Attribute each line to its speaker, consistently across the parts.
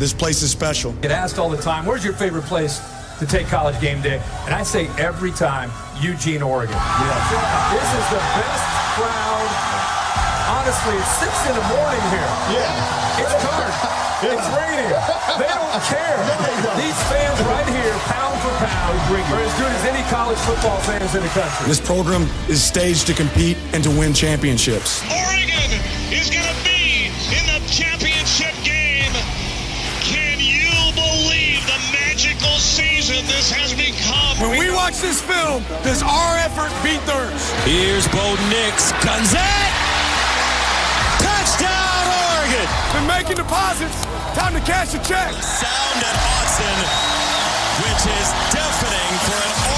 Speaker 1: This place is special.
Speaker 2: Get asked all the time, where's your favorite place to take college game day? And I say every time, Eugene, Oregon. Yeah. This is the best crowd. Honestly, it's six in the morning here.
Speaker 3: Yeah.
Speaker 2: It's dark. It's raining. They don't care. These fans right here, pound for pound, are as good as any college football fans in the country.
Speaker 1: This program is staged to compete and to win championships.
Speaker 4: Oregon is going to season this has become?
Speaker 1: When we watch this film, does our effort beat theirs?
Speaker 5: Here's Bo Nix. Guns it! Touchdown, Oregon!
Speaker 1: Been making deposits. Time to cash a check.
Speaker 5: Sound at Autzen, which is deafening for an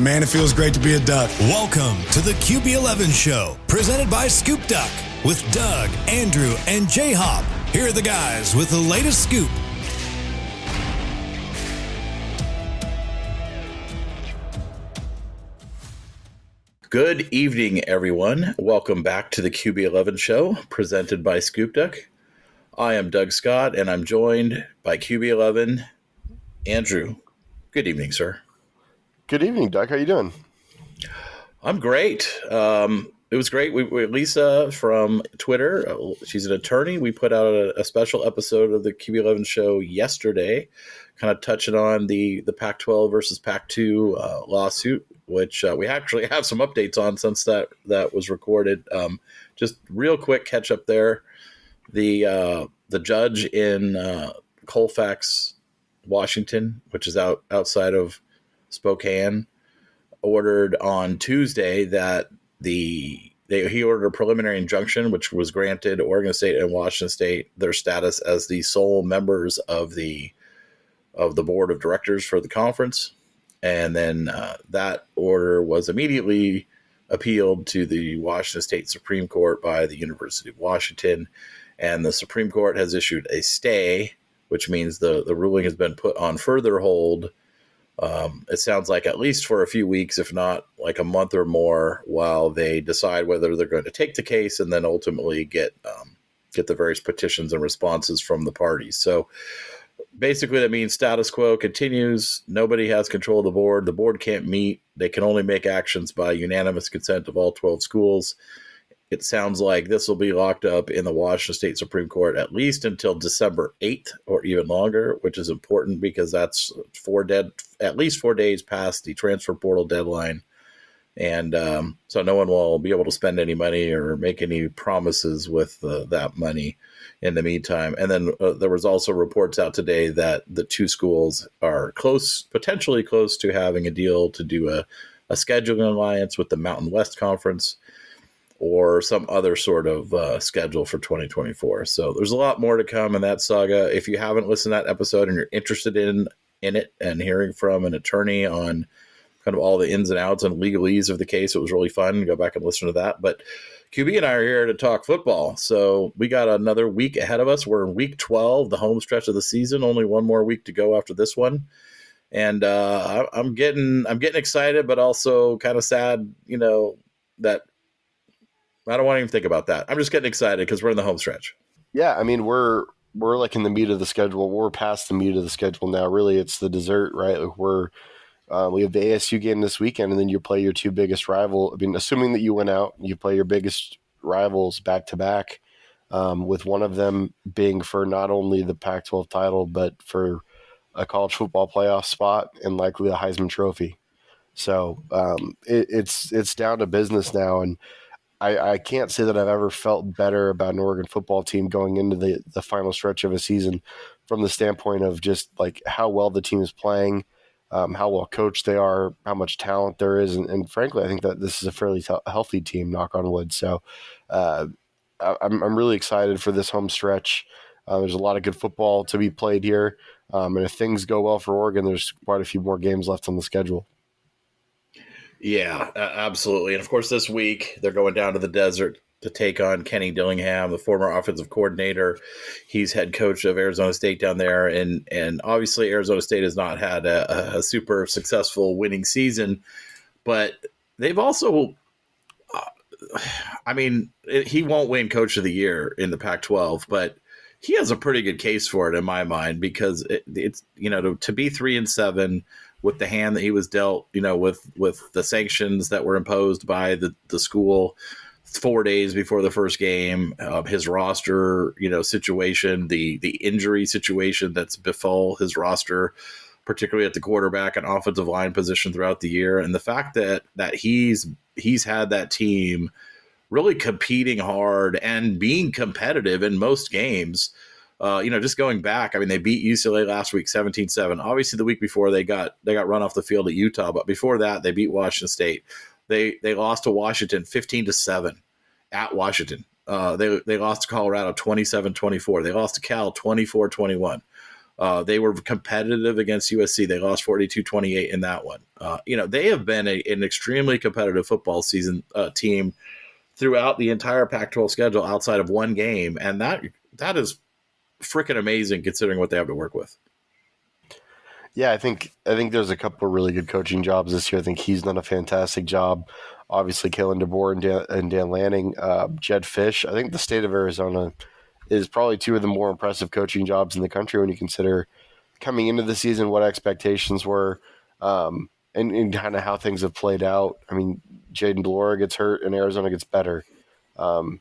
Speaker 1: Man, it feels great to be a Duck.
Speaker 6: Welcome to the QB11 Show, presented by Scoop Duck, with Doug, Andrew, and J Hop. Here are the guys with the latest scoop.
Speaker 7: Good evening, everyone. Welcome back to the QB11 show presented by Scoop Duck. I am Doug Scott, and I'm joined by QB11 Andrew. Good evening, sir.
Speaker 3: Good evening, Doug. How you doing?
Speaker 7: I'm great. Um, it was great. We, we Lisa from Twitter. uh, She's an attorney. We put out a, a special episode of the QB11 show yesterday, kind of touching on the the Pac-12 versus Pac-2 uh, lawsuit, which uh, we actually have some updates on since that that was recorded. Um, just real quick catch up there. The uh, the judge in uh, Colfax, Washington, which is out outside of Spokane, ordered on Tuesday that the they, he ordered a preliminary injunction, which was granted Oregon State and Washington State their status as the sole members of the of the board of directors for the conference, and then uh, that order was immediately appealed to the Washington State Supreme Court by the University of Washington, and the Supreme Court has issued a stay, which means the the ruling has been put on further hold um, it sounds like at least for a few weeks, if not like a month or more, while they decide whether they're going to take the case and then ultimately get um, get the various petitions and responses from the parties. So basically, that means status quo continues. Nobody has control of the board. The board can't meet. They can only make actions by unanimous consent of all twelve schools. It sounds like this will be locked up in the Washington State Supreme Court at least until December 8th or even longer, which is important because that's four dead, at least four days past the transfer portal deadline. And um, so no one will be able to spend any money or make any promises with uh, that money in the meantime. And then uh, there was also reports out today that the two schools are close, potentially close to having a deal to do a, a scheduling alliance with the Mountain West Conference or some other sort of uh, schedule for 2024. So there's a lot more to come in that saga. If you haven't listened to that episode and you're interested in in it and hearing from an attorney on kind of all the ins and outs and legalese of the case, it was really fun. Go back and listen to that. But QB and I are here to talk football. So we got another week ahead of us. We're in week 12, the home stretch of the season. Only one more week to go after this one. And uh, I'm getting I'm getting excited, but also kind of sad, you know, that I don't want to even think about that. I'm just getting excited because we're in the home stretch.
Speaker 3: Yeah, I mean we're we're like in the meat of the schedule. We're past the meat of the schedule now. Really, it's the dessert, right? Like we're uh, we have the ASU game this weekend, and then you play your two biggest rival. I mean, assuming that you win out, you play your biggest rivals back to back, um, with one of them being for not only the Pac-12 title but for a college football playoff spot and likely a Heisman Trophy. So um, it, it's it's down to business now, and I, I can't say that I've ever felt better about an Oregon football team going into the, the final stretch of a season from the standpoint of just like how well the team is playing, um, how well coached they are, how much talent there is. And, and frankly, I think that this is a fairly t- healthy team, knock on wood. So uh, I, I'm, I'm really excited for this home stretch. Uh, there's a lot of good football to be played here. Um, and if things go well for Oregon, there's quite a few more games left on the schedule.
Speaker 7: Yeah, absolutely. And of course, this week they're going down to the desert to take on Kenny Dillingham, the former offensive coordinator. He's head coach of Arizona State down there, and and obviously Arizona State has not had a, a super successful winning season. but they've also. Uh, I mean, he won't win Coach of the Year in the Pac-12, but he has a pretty good case for it in my mind because it, it's you know to, to be three and seven with the hand that he was dealt, you know, with with the sanctions that were imposed by the the school four days before the first game, uh, his roster, you know, situation, the the injury situation that's befall his roster, particularly at the quarterback and offensive line position throughout the year, and the fact that that he's he's had that team really competing hard and being competitive in most games. Uh, you know, just going back, I mean, they beat UCLA last week 17-7. Obviously, the week before they got they got run off the field at Utah, but before that, they beat Washington State. They they lost to Washington 15 to 7 at Washington. Uh, they they lost to Colorado 27-24. They lost to Cal 24-21. Uh, they were competitive against USC. They lost 42-28 in that one. Uh, you know, they have been a, an extremely competitive football season uh, team throughout the entire Pac-12 schedule outside of one game, and that that is freaking amazing considering what they have to work with.
Speaker 3: Yeah, I think I think there's a couple of really good coaching jobs this year. I think he's done a fantastic job. Obviously, Kalen DeBoer and Dan, and Dan Lanning, uh, Jedd Fisch. I think the state of Arizona is probably two of the more impressive coaching jobs in the country when you consider coming into the season what expectations were um, and, and kind of how things have played out. I mean, Jayden de Laura gets hurt and Arizona gets better. Um,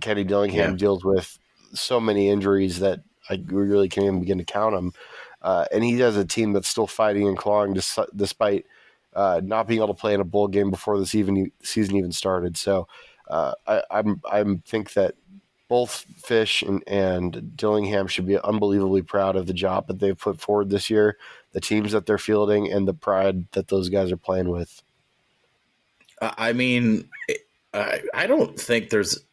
Speaker 3: Kenny Dillingham yeah. deals with so many injuries that I we really can't even begin to count them. Uh, and he has a team that's still fighting and clawing despite uh, not being able to play in a bowl game before this even season even started. So uh, I, I'm I think that both Fisch and, and Dillingham should be unbelievably proud of the job that they've put forward this year, the teams that they're fielding, and the pride that those guys are playing with.
Speaker 7: I mean, I, I don't think there's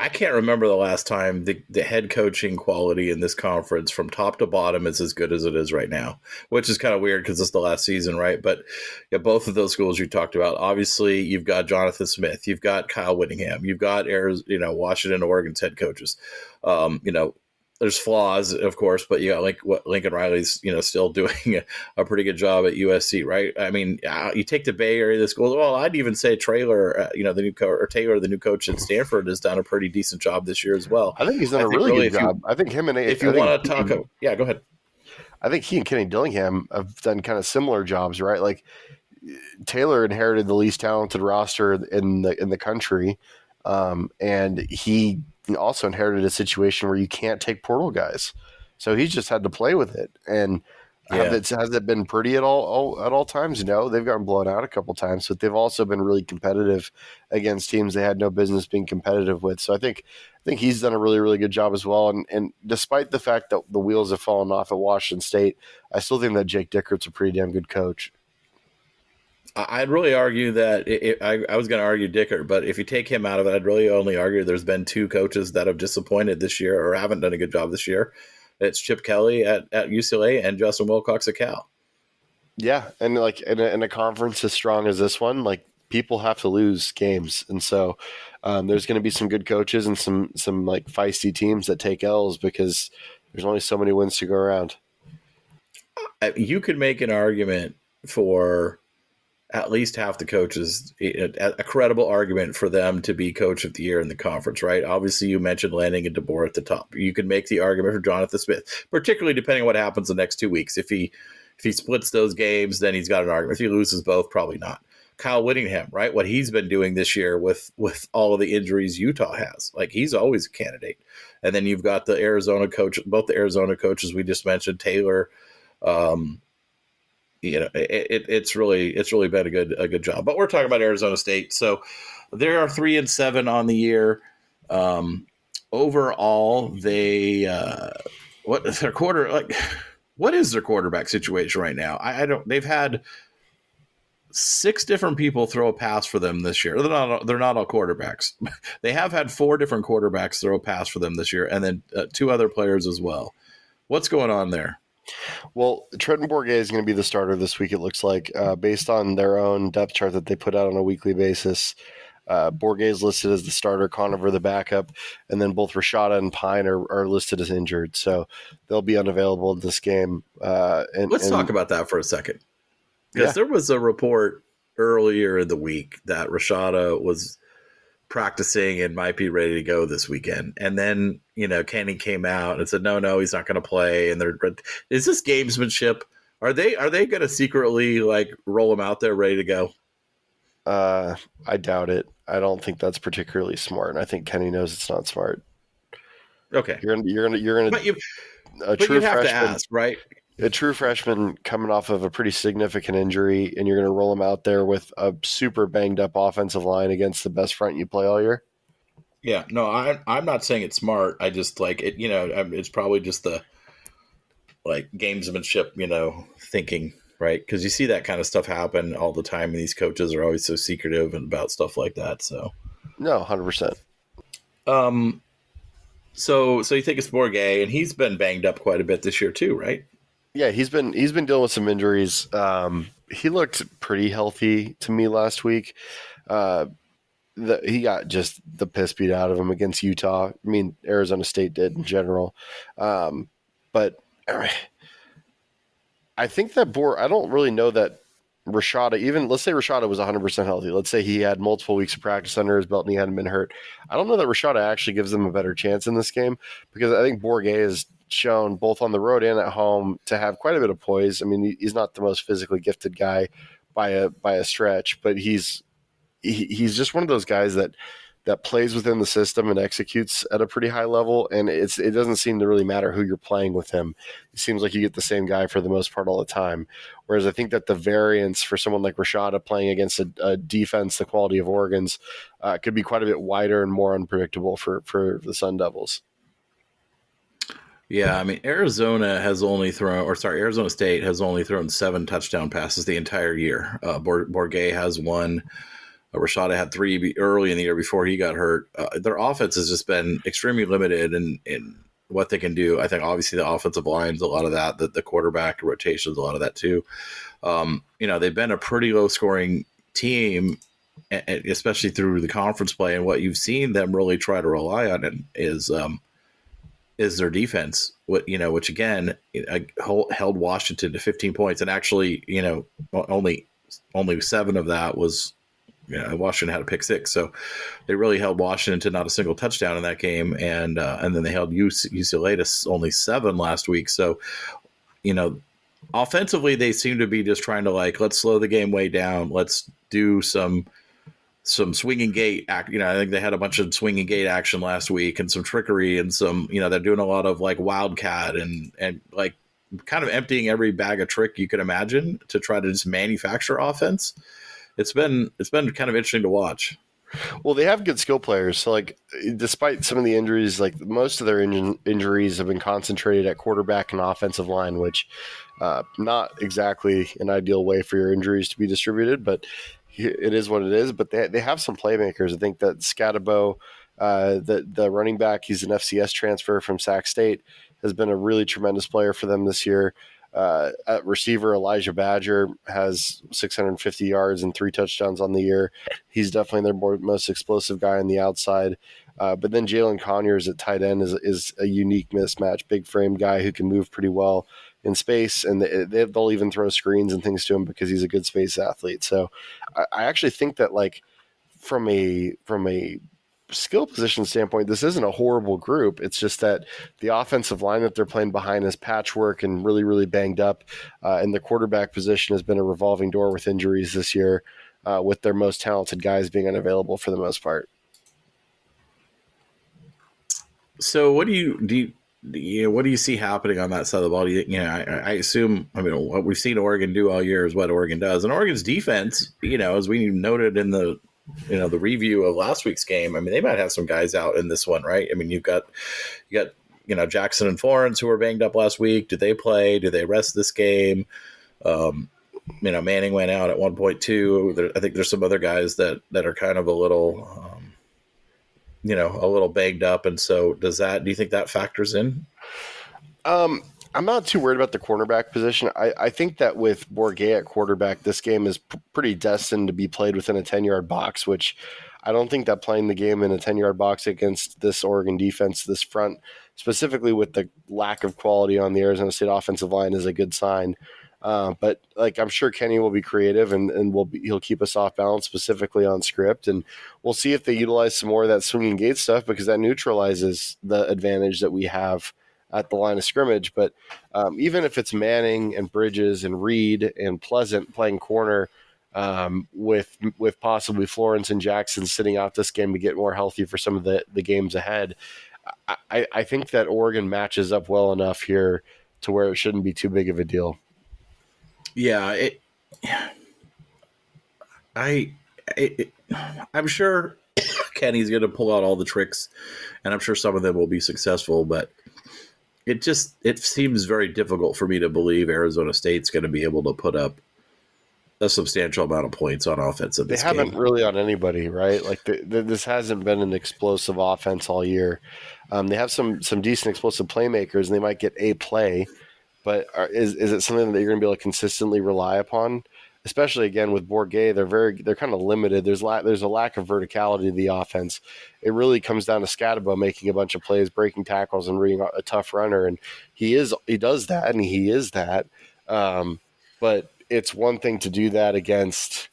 Speaker 7: I can't remember the last time the, the head coaching quality in this conference from top to bottom is as good as it is right now, which is kind of weird because it's the last season, right? But yeah, both of those schools you talked about, obviously you've got Jonathan Smith, you've got Kyle Whittingham, you've got Arizona, you know, Washington, Oregon's head coaches. Um, you know, there's flaws, of course, but you got like what Lincoln Riley's, you know, still doing a, a, pretty good job at USC, right? I mean, you take the Bay Area, the schools. Well, I'd even say Traylor, uh, you know, the new coach or Taylor, the new coach at Stanford, has done a pretty decent job this year as well.
Speaker 3: I think he's done I a really, really good job. You, I think him and A.
Speaker 7: if you want to talk, he, yeah, go ahead.
Speaker 3: I think he and Kenny Dillingham have done kind of similar jobs, right? Like Taylor inherited the least talented roster in the in the country, um, and he also inherited a situation where you can't take portal guys. So he's just had to play with it. And yeah. it, has it been pretty at all, all, at all times? No, they've gotten blown out a couple times, but they've also been really competitive against teams they had no business being competitive with. So I think I think he's done a really really good job as well. And and despite the fact that the wheels have fallen off at Washington State, I still think that Jake Dickert's a pretty damn good coach.
Speaker 7: I'd really argue that it, it, I, I, was going to argue Dickert, but if you take him out of it, I'd really only argue there's been two coaches that have disappointed this year or haven't done a good job this year. It's Chip Kelly at, at UCLA and Justin Wilcox at Cal.
Speaker 3: Yeah, and like in a, in a conference as strong as this one, like people have to lose games, and so um, there's going to be some good coaches and some some like feisty teams that take L's because there's only so many wins to go around.
Speaker 7: You could make an argument for at least half the coaches a, a, credible argument for them to be coach of the year in the conference, right? Obviously, you mentioned Lanning and DeBoer at the top. You can make the argument for Jonathan Smith, particularly depending on what happens the next two weeks. If he if he splits those games, then he's got an argument. If he loses both, probably not. Kyle Whittingham, right? What he's been doing this year with with all of the injuries Utah has, like he's always a candidate. And then you've got the Arizona coach, both the Arizona coaches we just mentioned, Taylor. Um, you know, it, it's really it's really been a good a good job. But we're talking about Arizona State, so there are three and seven on the year. Um, overall, they uh, what their quarter like what is their quarterback situation right now? I, I, don't. They've had six different people throw a pass for them this year. They're not. They're not all quarterbacks. they have had four different quarterbacks throw a pass for them this year, and then uh, two other players as well. What's going on there?
Speaker 3: Well, Trenton Bourguet is going to be the starter this week. It looks like, uh, based on their own depth chart that they put out on a weekly basis. Uh, is listed as the starter, Conover the backup, and then both Rashada and Pyne are, are listed as injured, so they'll be unavailable in this game. Uh, and,
Speaker 7: Let's
Speaker 3: and,
Speaker 7: talk about that for a second, because yeah. there was a report earlier in the week that Rashada was practicing and might be ready to go this weekend. And then, you know, Kenny came out and said, no, no, he's not going to play. And they're, is this gamesmanship? Are they, are they going to secretly like roll him out there ready to go?
Speaker 3: Uh, I doubt it. I don't think that's particularly smart. I think Kenny knows it's not smart.
Speaker 7: Okay.
Speaker 3: You're gonna, you're gonna, you're gonna,
Speaker 7: you,
Speaker 3: a
Speaker 7: but
Speaker 3: true
Speaker 7: you have to
Speaker 3: freshman,
Speaker 7: ask, right?
Speaker 3: A true freshman coming off of a pretty significant injury, and you're gonna roll him out there with a super banged up offensive line against the best front you play all year.
Speaker 7: Yeah, no, I'm I'm not saying it's smart. I just like it. You know, it's probably just the like gamesmanship. You know, thinking right because you see that kind of stuff happen all the time, and these coaches are always so secretive and about stuff like that. So,
Speaker 3: No, hundred percent.
Speaker 7: um, so so you think it's Bourguet, and he's been banged up quite a bit this year too, right?
Speaker 3: Yeah, he's been he's been dealing with some injuries. Um, he looked pretty healthy to me last week. Uh, the, he got just the piss beat out of him against Utah. I mean, Arizona State did in general, um, but I think that Bor. I don't really know that Rashada. Even let's say Rashada was 100 percent healthy. Let's say he had multiple weeks of practice under his belt and he hadn't been hurt. I don't know that Rashada actually gives them a better chance in this game because I think Bourguet is shown both on the road and at home to have quite a bit of poise. I mean, he's not the most physically gifted guy by a by a stretch, but he's he, he's just one of those guys that that plays within the system and executes at a pretty high level. And it's it doesn't seem to really matter who you're playing with him. It seems like you get the same guy for the most part all the time. Whereas I think that the variance for someone like Rashada playing against a, a defense the quality of Oregon's uh, could be quite a bit wider and more unpredictable for for the Sun Devils.
Speaker 7: Yeah, I mean Arizona has only thrown, or sorry, Arizona State has only thrown seven touchdown passes the entire year. Uh, Bor- Bourguet has one. Uh, Rashada had three early in the year before he got hurt. Uh, their offense has just been extremely limited in, in what they can do. I think obviously the offensive line's a lot of that. The, the quarterback rotations a lot of that too. Um, you know, they've been a pretty low scoring team, especially through the conference play. And what you've seen them really try to rely on is. Um, is their defense. What you know, which again held Washington to 15 points, and actually, you know, only only seven of that was. You know, Washington had a pick six, so they really held Washington to not a single touchdown in that game, and uh, and then they held UC, UCLA to only seven last week. So, you know, offensively they seem to be just trying to like let's slow the game way down, let's do some some swinging gate act. You know, I think they had a bunch of swinging gate action last week and some trickery and some. You know, they're doing a lot of like wildcat and and like kind of emptying every bag of trick you could imagine to try to just manufacture offense. It's been it's been kind of interesting to watch.
Speaker 3: Well, they have good skill players. So, like, despite some of the injuries, like most of their in- injuries have been concentrated at quarterback and offensive line, which uh, not exactly an ideal way for your injuries to be distributed, but it is what it is. But they they have some playmakers. I think that Skattebo, uh, the the running back, he's an FCS transfer from Sac State, has been a really tremendous player for them this year. Uh, at receiver, Elijah Badger has 650 yards and three touchdowns on the year. He's definitely their more, most explosive guy on the outside. Uh, but then Jalin Conyers at tight end is is a unique mismatch, big frame guy who can move pretty well in space, and they, they'll even throw screens and things to him because he's a good space athlete. So I, I actually think that like from a from a skill position standpoint, this isn't a horrible group. It's just that the offensive line that they're playing behind is patchwork and really, really banged up. Uh, and the quarterback position has been a revolving door with injuries this year, uh, with their most talented guys being unavailable for the most part.
Speaker 7: So, what do you do? You, you, what do you see happening on that side of the ball? You, you know, I, I assume. I mean, what we've seen Oregon do all year is what Oregon does, and Oregon's defense. You know, as we noted in the you know the review of last week's game. I mean, they might have some guys out in this one, right? I mean, you've got you got you know Jackson and Florence who were banged up last week. Do they play? Do they rest this game? Um, you know, Manning went out at one point too. I think there's some other guys that that are kind of a little, um, you know, a little banged up. And so, does that? Do you think that factors in?
Speaker 3: Um, I'm not too worried about the cornerback position. I, I think that with Bourguet at quarterback, this game is p- pretty destined to be played within a 10 yard box, which I don't think that playing the game in a 10 yard box against this Oregon defense, this front, specifically with the lack of quality on the Arizona State offensive line, is a good sign. Uh, but like I'm sure Kenny will be creative and and will be, he'll keep us off balance specifically on script, and we'll see if they utilize some more of that swinging gate stuff because that neutralizes the advantage that we have at the line of scrimmage. But um, even if it's Manning and Bridges and Reed and Pleasant playing corner um, with with possibly Florence and Jackson sitting out this game to get more healthy for some of the the games ahead, I, I think that Oregon matches up well enough here to where it shouldn't be too big of a deal.
Speaker 7: Yeah, it. I, it, I'm sure Kenny's going to pull out all the tricks, and I'm sure some of them will be successful. But it just it seems very difficult for me to believe Arizona State's going to be able to put up a substantial amount of points on offense. In
Speaker 3: they haven't
Speaker 7: game.
Speaker 3: really on anybody, right? Like the, the, this hasn't been an explosive offense all year. Um, they have some some decent explosive playmakers, and they might get a play but are, is is it something that you're going to be able to consistently rely upon? Especially again with Bourguet, they're very they're kind of limited. There's la- there's a lack of verticality to the offense. It really comes down to Skattebo making a bunch of plays, breaking tackles, and being a tough runner. And he is he does that, and he is that. Um, but it's one thing to do that against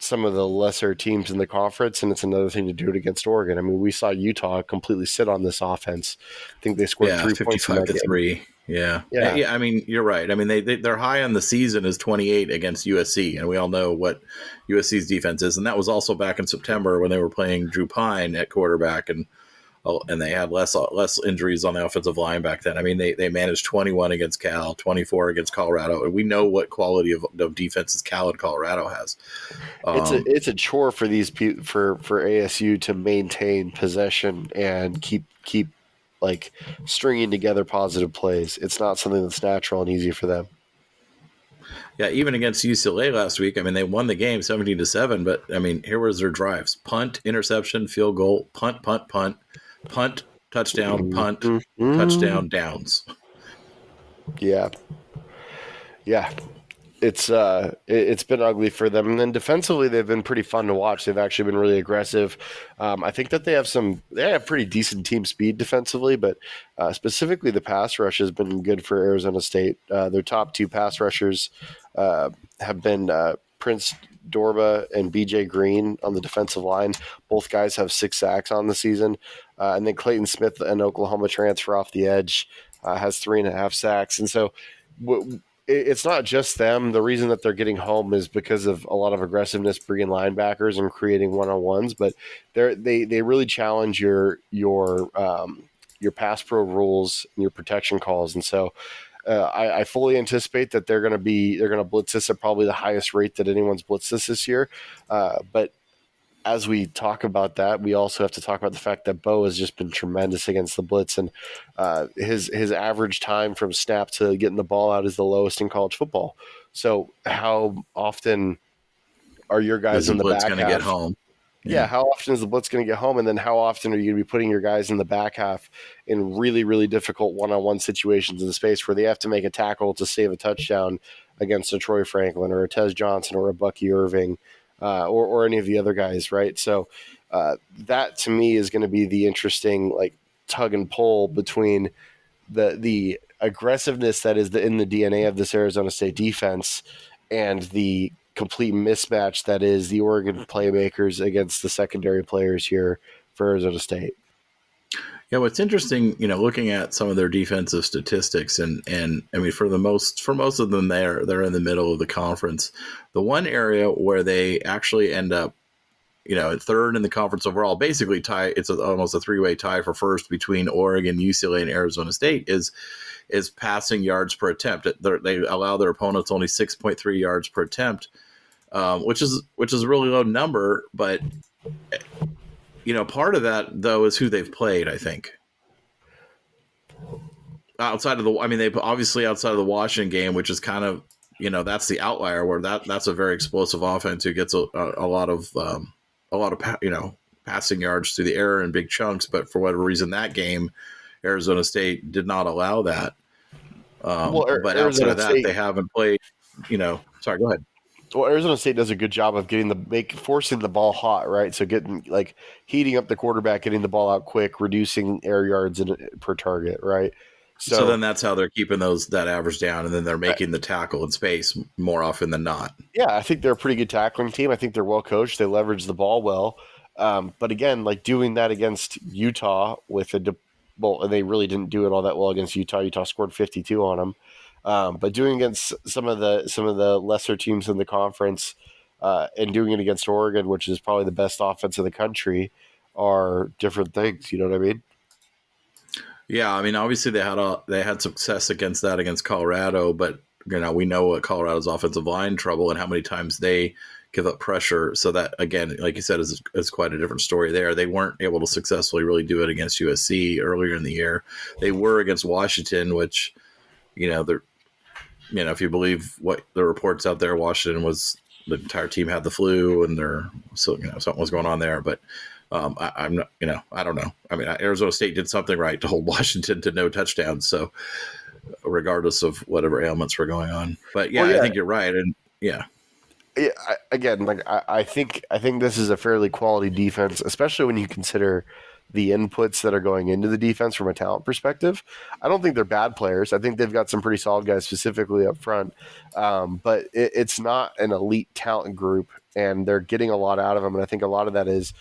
Speaker 3: some of the lesser teams in the conference, and it's another thing to do it against Oregon. I mean, we saw Utah completely sit on this offense. I think they scored
Speaker 7: yeah,
Speaker 3: three points in that
Speaker 7: to
Speaker 3: game.
Speaker 7: three. Yeah.
Speaker 3: yeah,
Speaker 7: yeah. I mean, you're right. I mean, they, they their high on the season is 28 against USC, and we all know what USC's defense is, and that was also back in September when they were playing Drew Pyne at quarterback, and oh, and they had less less injuries on the offensive line back then. I mean, they they managed 21 against Cal, 24 against Colorado, and we know what quality of, of defenses Cal and Colorado has.
Speaker 3: Um, it's a it's a chore for these pe- for for ASU to maintain possession and keep keep like stringing together positive plays. It's not something that's natural and easy for them.
Speaker 7: Yeah, even against UCLA last week, I mean, they won the game 17 to 7, but I mean, here was their drives punt, interception, field goal, punt, punt, punt, punt, touchdown, punt, mm-hmm. touchdown, downs.
Speaker 3: Yeah. Yeah it's uh it, has been ugly for them. And then defensively, they've been pretty fun to watch. They've actually been really aggressive. Um, I think that they have some they have pretty decent team speed defensively, but uh, specifically the pass rush has been good for Arizona State. Uh, their top two pass rushers uh, have been uh, Prince Dorbah and BJ Green on the defensive line. Both guys have six sacks on the season, uh, and then Clayton Smith, an Oklahoma transfer off the edge, has three and a half sacks. And so. It's not just them. The reason that they're getting home is because of a lot of aggressiveness, bringing linebackers and creating one on ones. But they they they really challenge your your um, your pass pro rules and your protection calls, and so. Uh, I, I, fully anticipate that they're going to be they're going to blitz this at probably the highest rate that anyone's blitzed this this year. Uh, but as we talk about that, we also have to talk about the fact that Bo has just been tremendous against the blitz, and uh, his his average time from snap to getting the ball out is the lowest in college football. So, how often are your guys in the,
Speaker 7: blitz
Speaker 3: back
Speaker 7: going to get home?
Speaker 3: Yeah. yeah. how often is the blitz going to get home, and then how often are you going to be putting your guys in the back half in really really difficult one on one situations in space where they have to make a tackle to save a touchdown against a Troy Franklin or a Tez Johnson or a Bucky Irving? Uh, or, or any of the other guys, right? So uh, that to me is going to be the interesting like tug and pull between the the aggressiveness that is the, in the DNA of this Arizona State defense and the complete mismatch that is the Oregon playmakers against the secondary players here for Arizona State.
Speaker 7: Yeah, what's interesting, you know, looking at some of their defensive statistics, and and I mean, for the most for most of them, they're they're in the middle of the conference. The one area where they actually end up, you know, third in the conference overall, basically tie. It's a, almost a three way tie for first between Oregon, UCLA, and Arizona State. Is is passing yards per attempt. They're, they allow their opponents only six point three yards per attempt, um, which is which is a really low number, but you know, part of that though is who they've played. I think outside of the, I mean, they obviously outside of the Washington game, which is kind of you know that's the outlier where that that's a very explosive offense who gets a, a, a lot of um, a lot of you know passing yards through the air in big chunks. But for whatever reason, that game, Arizona State did not allow that. Um, well, but Arizona outside of that, State, they haven't played. You know, sorry, go ahead
Speaker 3: well, Arizona State does a good job of getting the make forcing the ball hot, right? So getting like heating up the quarterback, getting the ball out quick, reducing air yards in, per target, right?
Speaker 7: So,
Speaker 3: So,
Speaker 7: then that's how they're keeping those that average down, and then they're making the tackle in space more often than not.
Speaker 3: yeah, I think they're a pretty good tackling team. I think they're well coached. They leverage the ball well. Um, but again, like doing that against Utah with a de- well, and they really didn't do it all that well against Utah. Utah scored 52 on them. Um, but doing against some of the some of the lesser teams in the conference uh, and doing it against Oregon, which is probably the best offense in the country, are different things. You know what I mean?
Speaker 7: Yeah, I mean, obviously they had a they had success against that against Colorado, but you know we know what Colorado's offensive line trouble and how many times they give up pressure. So that again, like you said, is is quite a different story there. They weren't able to successfully really do it against USC earlier in the year. They were against Washington, which you know they're you know if you believe what the reports out there, Washington was the entire team had the flu and they're so you know something was going on there, but. Um, I, I'm not, you know, I don't know. I mean, Arizona State did something right to hold Washington to no touchdowns. So, regardless of whatever ailments were going on, but yeah,
Speaker 3: Well, yeah.
Speaker 7: I think you're right. And yeah,
Speaker 3: yeah, I, again, like I, I think I think this is a fairly quality defense, especially when you consider the inputs that are going into the defense from a talent perspective. I don't think they're bad players. I think they've got some pretty solid guys specifically up front, um, but it, it's not an elite talent group, and they're getting a lot out of them. And I think a lot of that is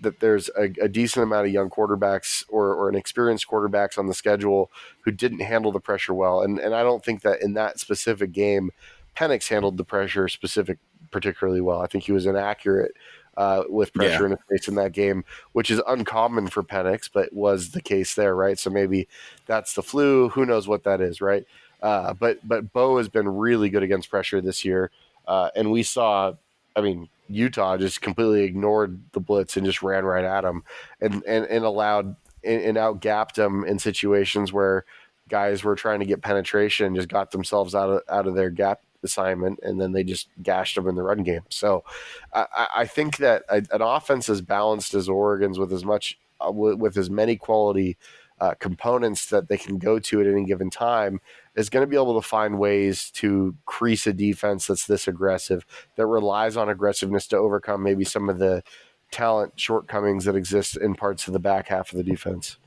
Speaker 3: that there's a, a decent amount of young quarterbacks or, or an experienced quarterbacks on the schedule who didn't handle the pressure well. And and I don't think that in that specific game, Penix handled the pressure specific particularly well. I think he was inaccurate uh, with pressure
Speaker 7: Yeah.
Speaker 3: in his face in that game, which is uncommon for Penix, but was the case there, right? So maybe that's the flu. Who knows what that is, right? Uh, but but Bo has been really good against pressure this year, uh, and we saw. I mean, Utah just completely ignored the blitz and just ran right at him, and and, and allowed and, and outgapped them in situations where guys were trying to get penetration, just got themselves out of out of their gap assignment, and then they just gashed them in the run game. So, I, I- think that an offense as balanced as Oregon's, with as much uh, with, with as many quality uh, components that they can go to at any given time, is going to be able to find ways to crease a defense that's this aggressive, that relies on aggressiveness to overcome maybe some of the talent shortcomings that exist in parts of the back half of the defense.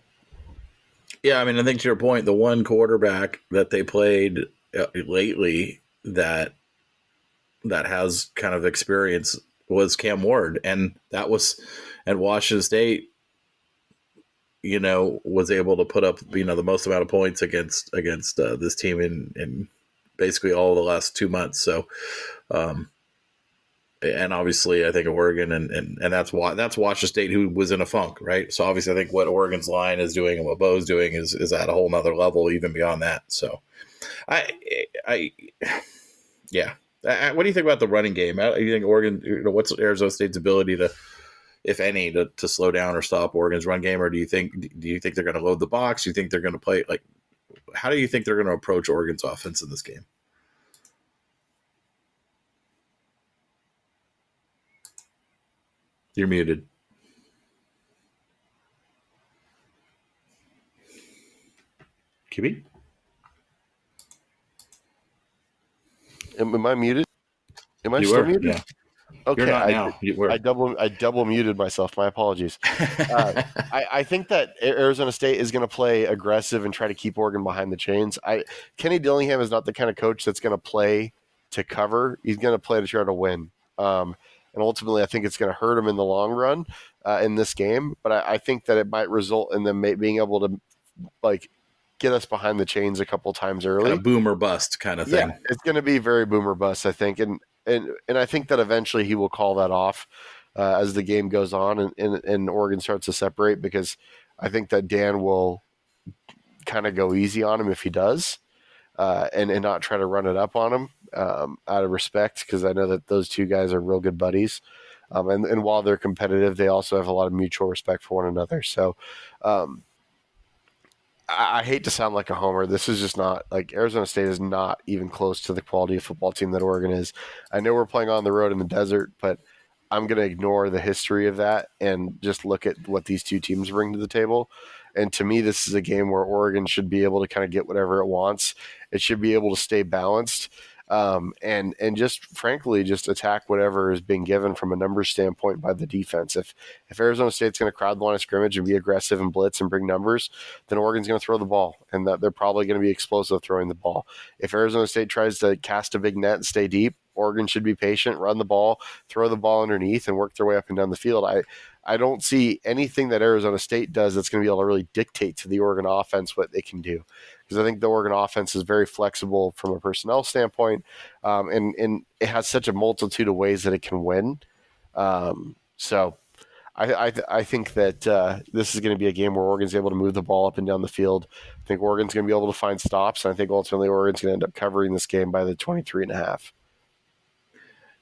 Speaker 7: yeah. I mean, I think to your point, the one quarterback that they played uh, lately that that has kind of experience was Cam Ward, and that was at Washington State. You know, was able to put up you know the most amount of points against against uh, this team in in basically all the last two months. So, um, and obviously, I think Oregon and and and that's why that's Washington State who was in a funk, right? So obviously, I think what Oregon's line is doing and what Bo's doing is is at a whole nother level, even beyond that. So, I I yeah. What do you think about the running game? How- You think Oregon? You know, what's Arizona State's ability to, if any, to, to slow down or stop Oregon's run game? Or do you think do you think they're going to load the box? Do you think they're going to play like? How do you think they're going to approach Oregon's offense in this game? You're muted. QB?
Speaker 3: Am, am I muted? Am I
Speaker 7: You
Speaker 3: still
Speaker 7: were.
Speaker 3: muted?
Speaker 7: Yeah.
Speaker 3: Okay, I,
Speaker 7: now. You were.
Speaker 3: I double I double muted myself. My apologies. Uh, I, I think that Arizona State is going to play aggressive and try to keep Oregon behind the chains. I Kenny Dillingham is not the kind of coach that's going to play to cover. He's going to play to try to win. Um, and ultimately, I think it's going to hurt him in the long run uh, in this game. But I, I think that it might result in them being able to like get us behind the chains a couple times early.
Speaker 7: kind of boom or bust kind of thing.
Speaker 3: Yeah, it's going to be very boomer bust, I think, and and and I think that eventually he will call that off uh, as the game goes on and, and and Oregon starts to separate because I think that Dan will kind of go easy on him if he does, uh, and and not try to run it up on him um, out of respect because I know that those two guys are real good buddies. Um, and, and while they're competitive, they also have a lot of mutual respect for one another. So, um, I, hate to sound like a homer. This is just not like Arizona State is not even close to the quality of football team that Oregon is. I know we're playing on the road in the desert, but I'm going to ignore the history of that and just look at what these two teams bring to the table. And to me, this is a game where Oregon should be able to kind of get whatever it wants. It should be able to stay balanced. Um, and and just frankly just attack whatever is being given from a numbers standpoint by the defense. If if Arizona State's going to crowd the line of scrimmage and be aggressive and blitz and bring numbers, then Oregon's going to throw the ball, and that they're probably going to be explosive throwing the ball. If Arizona State tries to cast a big net and stay deep, Oregon should be patient, run the ball, throw the ball underneath, and work their way up and down the field. I I don't see anything that Arizona State does that's going to be able to really dictate to the Oregon offense what they can do because I think the Oregon offense is very flexible from a personnel standpoint, um, and and it has such a multitude of ways that it can win. Um, so. I, I, I think that uh, this is going to be a game where Oregon's able to move the ball up and down the field. I think Oregon's going to be able to find stops, and I think ultimately Oregon's going to end up covering this game by the 23 and a half.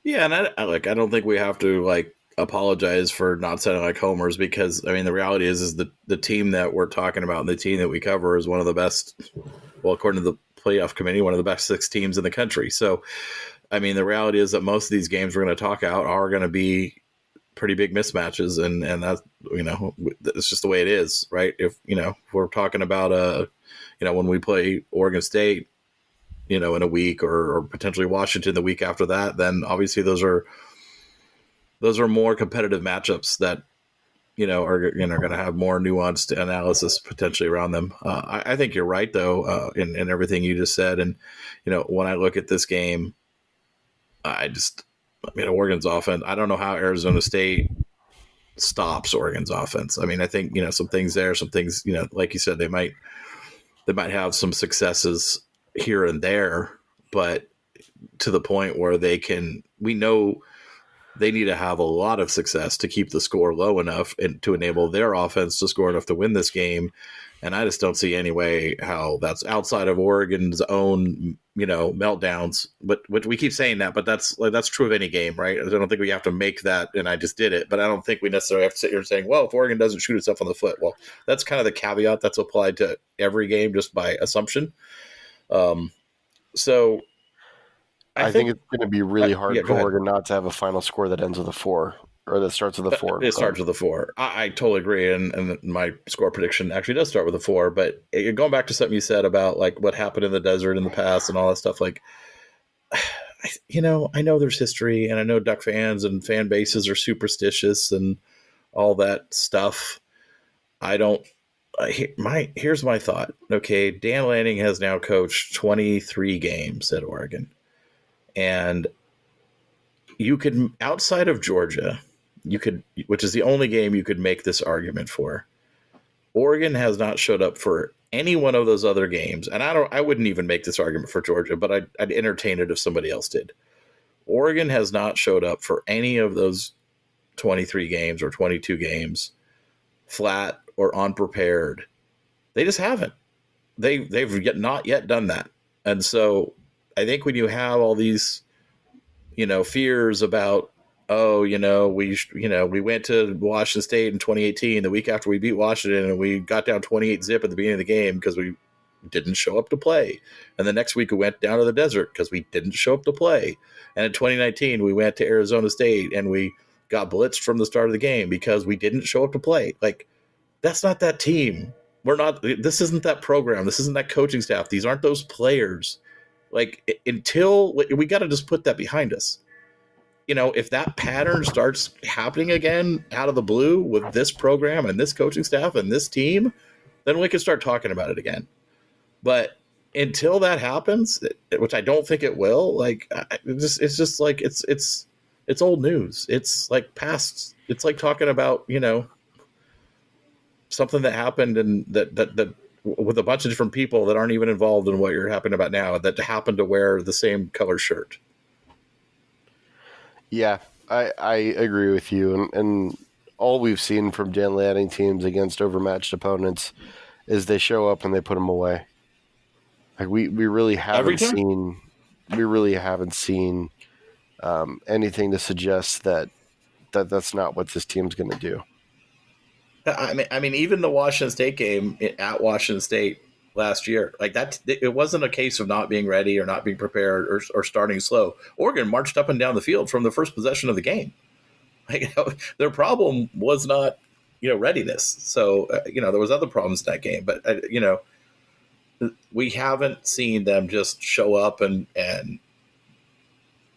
Speaker 7: Yeah, and I, like I don't think we have to like apologize for not sounding like homers because I mean the reality is is the the team that we're talking about and the team that we cover is one of the best well according to the playoff committee one of the best six teams in the country. So I mean the reality is that most of these games we're going to talk out are going to be pretty big mismatches and and that you know it's just the way it is, right? If you know if we're talking about uh you know when we play Oregon State you know in a week or, or potentially Washington the week after that then obviously those are those are more competitive matchups that you know are you know going to have more nuanced analysis potentially around them. Uh, I, I, think you're right though uh, in, in everything you just said, and you know when I look at this game, I just I mean Oregon's offense. I don't know how Arizona State stops Oregon's offense. I mean I think you know some things there, some things you know like you said they might they might have some successes here and there, but to the point where they can we know they need to have a lot of success to keep the score low enough and to enable their offense to score enough to win this game. And I just don't see any way how that's outside of Oregon's own, you know, meltdowns. But which we keep saying that, but that's like that's true of any game, right? I don't think we have to make that. And I just did it, but I don't think we necessarily have to sit here saying, well, if Oregon doesn't shoot itself on the foot, well, that's kind of the caveat that's applied to every game just by assumption. Um, so
Speaker 3: I, I think, think, it's going to be really hard yeah, for Oregon not to have a final score that ends with a four or that starts with a uh, four.
Speaker 7: It starts with a four. I, I totally agree, and, and my score prediction actually does start with a four. But eh, eh, going back to something you said about like what happened in the desert in the past and all that stuff, like you know, I know there's history, and I know Duck fans and fan bases are superstitious and all that stuff. I don't. I, my here's my thought. Okay, Dan Lanning has now coached 23 games at Oregon and you could outside of Georgia, you could, which is the only game you could make this argument for. Oregon has not showed up for any one of those other games, and I don't. I wouldn't even make this argument for Georgia, but I'd, I'd entertain it if somebody else did. Oregon has not showed up for any of those 23 games or 22 games flat or unprepared. They just haven't. They they've not yet done that. And so I think when you have all these, you know, fears about, oh, you know, we, you know, we went to Washington State in 2018, the week after we beat Washington, and we got down 28 zip at the beginning of the game because we didn't show up to play. And the next week we went down to the desert because we didn't show up to play. And in 2019 we went to Arizona State and we got blitzed from the start of the game because we didn't show up to play. Like that's not that team. We're not. This isn't that program. This isn't that coaching staff. These aren't those players. Like until we got to just put that behind us. You know, if that pattern starts happening again out of the blue with this program and this coaching staff and this team, then we can start talking about it again. But until that happens, which I don't think it will, like it's just it's just like it's it's it's old news. It's like past. It's like talking about you know something that happened and that that that with a bunch of different people that aren't even involved in what you're happening about now that happen to wear the same color shirt.
Speaker 3: Yeah, I, I agree with you. And, and all we've seen from Dan Lanning teams against overmatched opponents is they show up and they put them away. Like we, we really haven't seen we really haven't seen um, anything to suggest that that that's not what this team's going to do.
Speaker 7: I mean, I mean, even the Washington State game at Washington State last year, like that, it wasn't a case of not being ready or not being prepared or, or starting slow. Oregon marched up and down the field from the first possession of the game. Like, their problem was not, you know, readiness. So, uh, you know, there was other problems in that game, but uh, you know, we haven't seen them just show up and and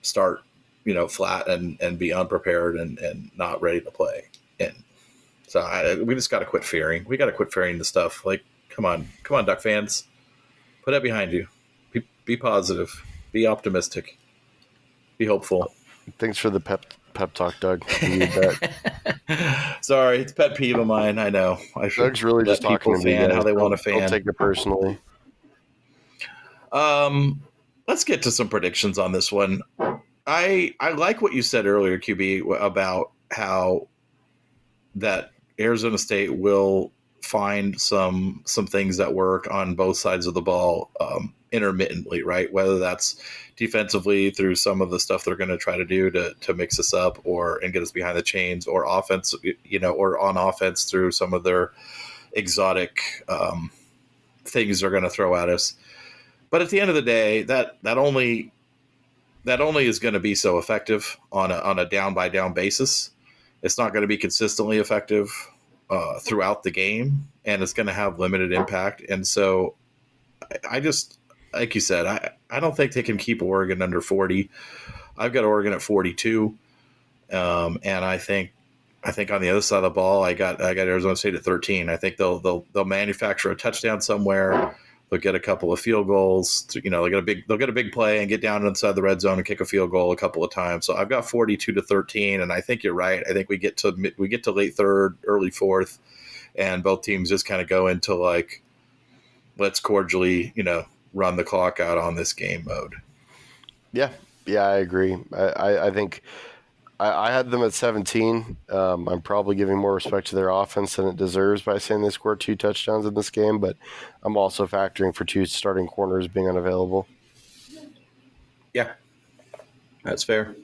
Speaker 7: start, you know, flat and and be unprepared and and not ready to play. And so I, we just got to quit fearing. We got to quit fearing the stuff. Like, come on, come on, Duck fans, put that behind you. Be be positive. Be optimistic. Be hopeful.
Speaker 3: Thanks for the pep pep talk, Doug. That.
Speaker 7: Sorry, it's pet peeve of mine. I know. I should
Speaker 3: Doug's really just talking to me.
Speaker 7: fan how they want to fan.
Speaker 3: Don't take it personally.
Speaker 7: Um, let's get to some predictions on this one. I I like what you said earlier, QB, about how that Arizona State will find some some things that work on both sides of the ball um, intermittently, right? Whether that's defensively through some of the stuff they're going to try to do to to mix us up or and get us behind the chains, or offense, you know, or on offense through some of their exotic um, things they're going to throw at us. But at the end of the day, that that only that only is going to be so effective on a on a down by down basis. It's not going to be consistently effective uh, throughout the game, and it's going to have limited impact. And so, I, I just like you said, I I don't think they can keep Oregon under forty. I've got Oregon at forty two, um, and I think I think on the other side of the ball, I got I got Arizona State at thirteen. I think they'll they'll they'll manufacture a touchdown somewhere. They'll get a couple of field goals. You know, they'll get a big they'll get a big play and get down inside the red zone and kick a field goal a couple of times. So I've got forty two to thirteen, and I think you're right. I think we get to we get to late third, early fourth, and both teams just kind of go into like let's cordially you know run the clock out on this game mode.
Speaker 3: Yeah, yeah, I agree. I, I, I think I, I had them at 17. Um, I'm probably giving more respect to their offense than it deserves by saying they scored two touchdowns in this game, but I'm also factoring for two starting corners being unavailable.
Speaker 7: Yeah, that's fair.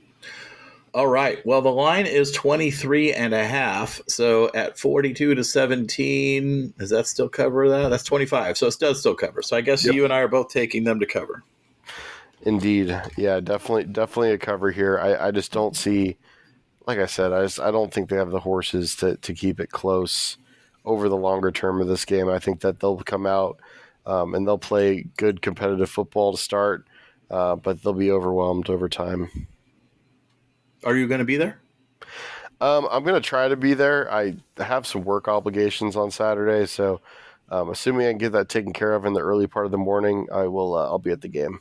Speaker 7: All right. Well, the line is 23 and a half. So at 42 to 17, does that still cover that? That's 25. So it does still cover. So I guess
Speaker 3: Yep.
Speaker 7: you and I are both taking them to cover.
Speaker 3: Indeed, yeah, definitely, definitely a cover here. I, I just don't see, like I said, I just I don't think they have the horses to to keep it close over the longer term of this game. I think that they'll come out um, and they'll play good competitive football to start, uh, but they'll be overwhelmed over time.
Speaker 7: Are you going to be there?
Speaker 3: Um, I'm gonna try to be there. I have some work obligations on Saturday, so um, assuming I can get that taken care of in the early part of the morning, I will. Uh, I'll be at the game.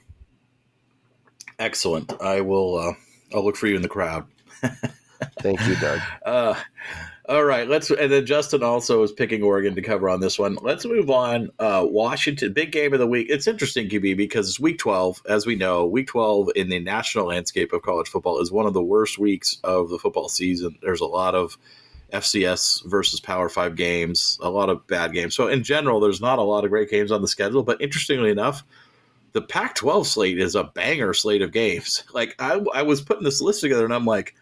Speaker 7: Excellent. I will. Uh, I'll look for you in the crowd.
Speaker 3: Thank you, Doug.
Speaker 7: Uh, all right, let's. And then Justin also is picking Oregon to cover on this one. Let's move on. Uh, Washington, big game of the week. It's interesting, QB, because it's week 12. As we know, week 12 in the national landscape of college football is one of the worst weeks of the football season. There's a lot of FCS versus Power Five games, a lot of bad games. So, in general, there's not a lot of great games on the schedule. But interestingly enough, the Pac 12 slate is a banger slate of games. Like, I, I was putting this list together and I'm like,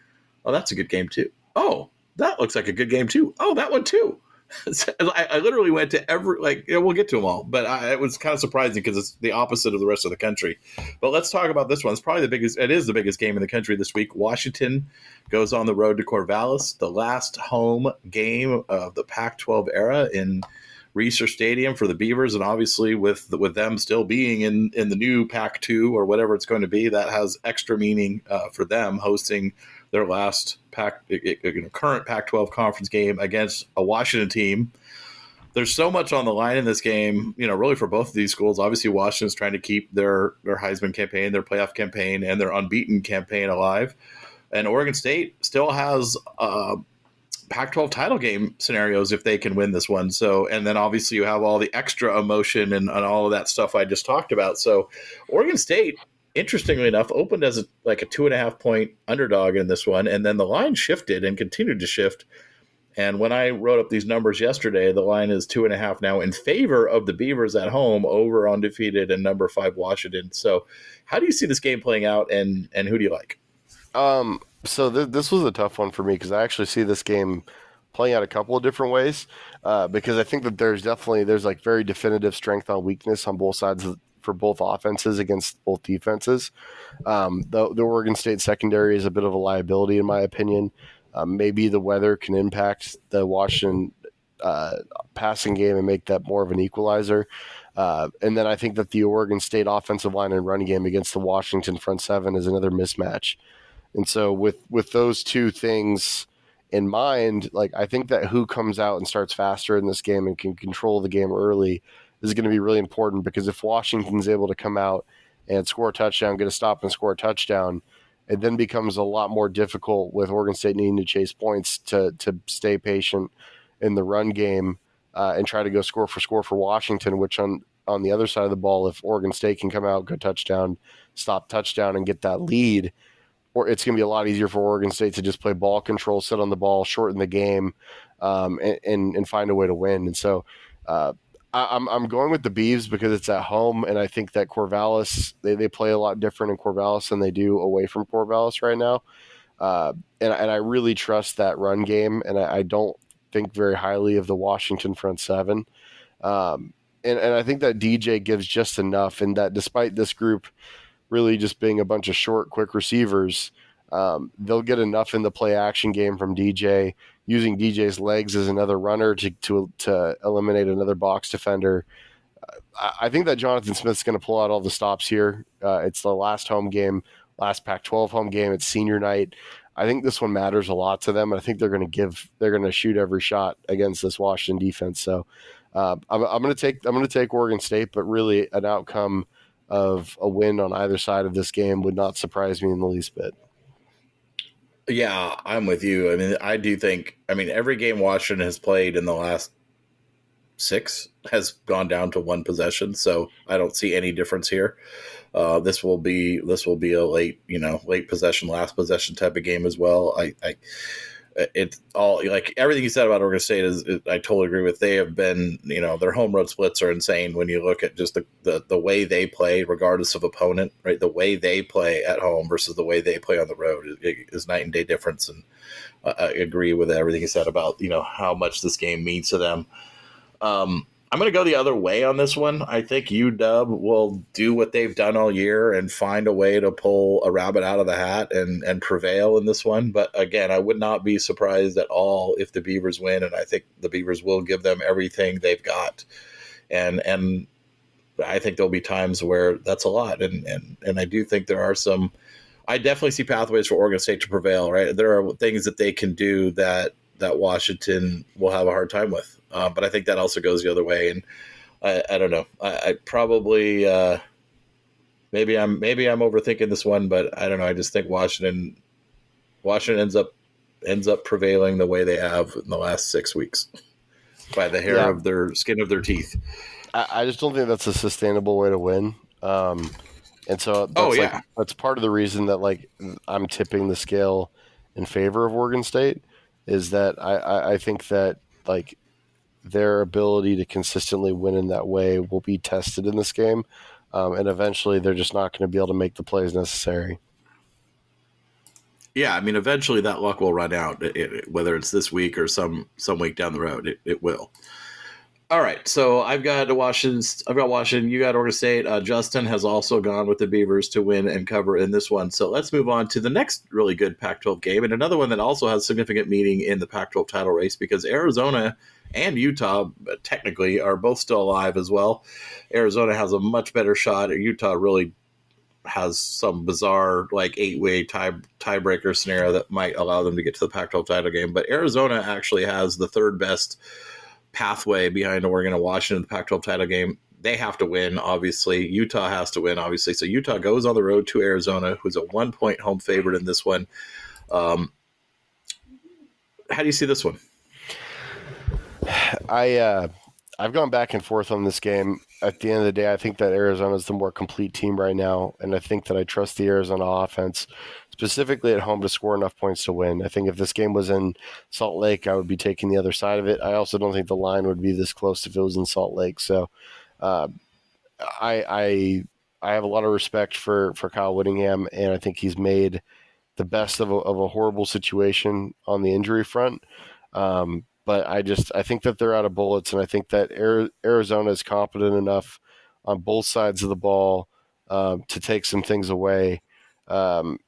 Speaker 7: oh, that's a good game, too. Oh, that looks like a good game too. Oh, that one too. I, I literally went to every like you know, we'll get to them all, but I, it was kind of surprising because it's the opposite of the rest of the country. But let's talk about this one. It's probably the biggest. It is the biggest game in the country this week. Washington goes on the road to Corvallis, the last home game of the Pac-12 era in Reser Stadium for the Beavers, and obviously with with them still being in in the new Pac-2 or whatever it's going to be, that has extra meaning uh, for them hosting their last Pac, you know, current Pac-12 conference game against a Washington team. There's so much on the line in this game, you know, really for both of these schools. Obviously, Washington's trying to keep their their Heisman campaign, their playoff campaign, and their unbeaten campaign alive. And Oregon State still has uh, Pac-12 title game scenarios if they can win this one. So, and then obviously you have all the extra emotion and, and all of that stuff I just talked about. So, Oregon State interestingly enough, opened as a, like a two and a half point underdog in this one, and then the line shifted and continued to shift. And when I wrote up these numbers yesterday, the line is two and a half now in favor of the Beavers at home over undefeated and number five Washington. So, how do you see this game playing out, and and who do you like?
Speaker 3: Um, so th- this was a tough one for me because I actually see this game playing out a couple of different ways. Uh, because I think that there's definitely there's like very definitive strength on weakness on both sides of, for both offenses against both defenses. Um, the, the Oregon State secondary is a bit of a liability in my opinion. Um, maybe the weather can impact the Washington uh, passing game and make that more of an equalizer. Uh, and then I think that the Oregon State offensive line and run game against the Washington front seven is another mismatch. And so with with those two things in mind, like I think that who comes out and starts faster in this game and can control the game early is going to be really important because if Washington's able to come out and score a touchdown, get a stop and score a touchdown, it then becomes a lot more difficult with Oregon State needing to chase points to to stay patient in the run game uh, and try to go score for score for Washington. Which on on the other side of the ball, if Oregon State can come out, go touchdown, stop touchdown, and get that lead, or it's going to be a lot easier for Oregon State to just play ball control, sit on the ball, shorten the game, um, and, and, and find a way to win. And so. Uh, I'm I'm going with the Beavs because it's at home, and I think that Corvallis they, they play a lot different in Corvallis than they do away from Corvallis right now, uh, and and I really trust that run game, and I, I, don't think very highly of the Washington front seven, um, and and I think that DJ gives just enough, and that despite this group really just being a bunch of short, quick receivers, um, they'll get enough in the play action game from DJ using DJ's legs as another runner to to, to eliminate another box defender. I think that Jonathan Smith's going to pull out all the stops here. Uh, it's the last home game, last Pac-12 home game. It's senior night. I think this one matters a lot to them. and I think they're going to give, they're going to shoot every shot against this Washington defense. So uh, I'm, I'm going to take, I'm going to take Oregon State, but really an outcome of a win on either side of this game would not surprise me in the least bit.
Speaker 7: Yeah, I'm with you. I mean, I do think. I mean, every game Washington has played in the last six has gone down to one possession, so I don't see any difference here. Uh, this will be this will be a late, you know, late possession, last possession type of game as well. I, I it's all like everything you said about Oregon State is, is, I totally agree with. They have been, you know, their home road splits are insane when you look at just the, the, the way they play, regardless of opponent, right? The way they play at home versus the way they play on the road is, is night and day difference. And I agree with everything you said about, you know, how much this game means to them. Um, I'm going to go the other way on this one. I think UW will do what they've done all year and find a way to pull a rabbit out of the hat and, and prevail in this one. But again, I would not be surprised at all if the Beavers win, and I think the Beavers will give them everything they've got. And and I think there'll be times where that's a lot, and and and I do think there are some. I definitely see pathways for Oregon State to prevail. Right, there are things that they can do that that Washington will have a hard time with. Uh, but I think that also goes the other way, and I, I don't know. I, I probably uh, maybe I'm maybe I'm overthinking this one, but I don't know. I just think Washington Washington ends up ends up prevailing the way they have in the last six weeks by the hair yeah. of their skin of their teeth.
Speaker 3: I, I, just don't think that's a sustainable way to win. Um, and so that's oh, yeah. Like, that's part of the reason that like I'm tipping the scale in favor of Oregon State is that I, I, I think that like their ability to consistently win in that way will be tested in this game, um, and eventually they're just not going to be able to make the plays necessary.
Speaker 7: Yeah, I mean, eventually that luck will run out. It, it, whether it's this week or some some week down the road, it, it will. All right, so I've got Washington. I've got Washington. You got Oregon State. Uh, Justin has also gone with the Beavers to win and cover in this one. So let's move on to the next really good Pac-12 game and another one that also has significant meaning in the Pac-12 title race because Arizona and Utah technically are both still alive as well. Arizona has a much better shot. Utah really has some bizarre like eight-way tie tiebreaker scenario that might allow them to get to the Pac-12 title game. But Arizona actually has the third best pathway behind Oregon and Washington in the Pac 12 title game. They have to win, obviously. Utah has to win, obviously. So Utah goes on the road to Arizona, who's a one point home favorite in this one. Um, how do you see this one?
Speaker 3: I uh, I've gone back and forth on this game. At the end of the day, I think that Arizona is the more complete team right now, and I think that I trust the Arizona offense specifically at home to score enough points to win. I think if this game was in Salt Lake, I would be taking the other side of it. I also don't think the line would be this close if it was in Salt Lake. So, uh, I I I have a lot of respect for for Kyle Whittingham, and I think he's made the best of a, of a horrible situation on the injury front. Um, but I just I think that they're out of bullets, and I think that Arizona is competent enough on both sides of the ball um, to take some things away. Um,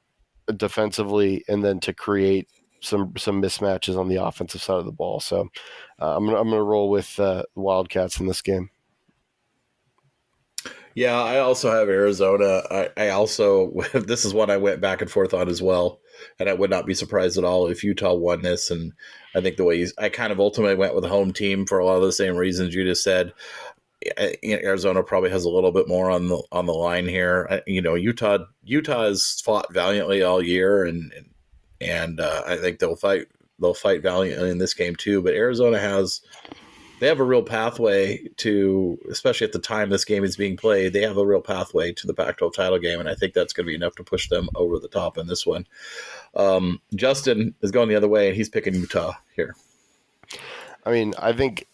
Speaker 3: defensively and then to create some some mismatches on the offensive side of the ball. So uh, I'm gonna, I'm going to roll with uh, Wildcats in this game.
Speaker 7: Yeah, I also have Arizona. I, I also this is one I went back and forth on as well, and I would not be surprised at all if Utah won this. And I think the way I kind of ultimately went with a home team for a lot of the same reasons you just said. Arizona probably has a little bit more on the on the line here. You know, Utah Utah has fought valiantly all year, and and, and uh, I think they'll fight they'll fight valiantly in this game too. But Arizona has they have a real pathway to, especially at the time this game is being played, they have a real pathway to the Pac-12 title game, and I think that's going to be enough to push them over the top in this one. Um, Justin is going the other way, and he's picking Utah here.
Speaker 3: I mean, I think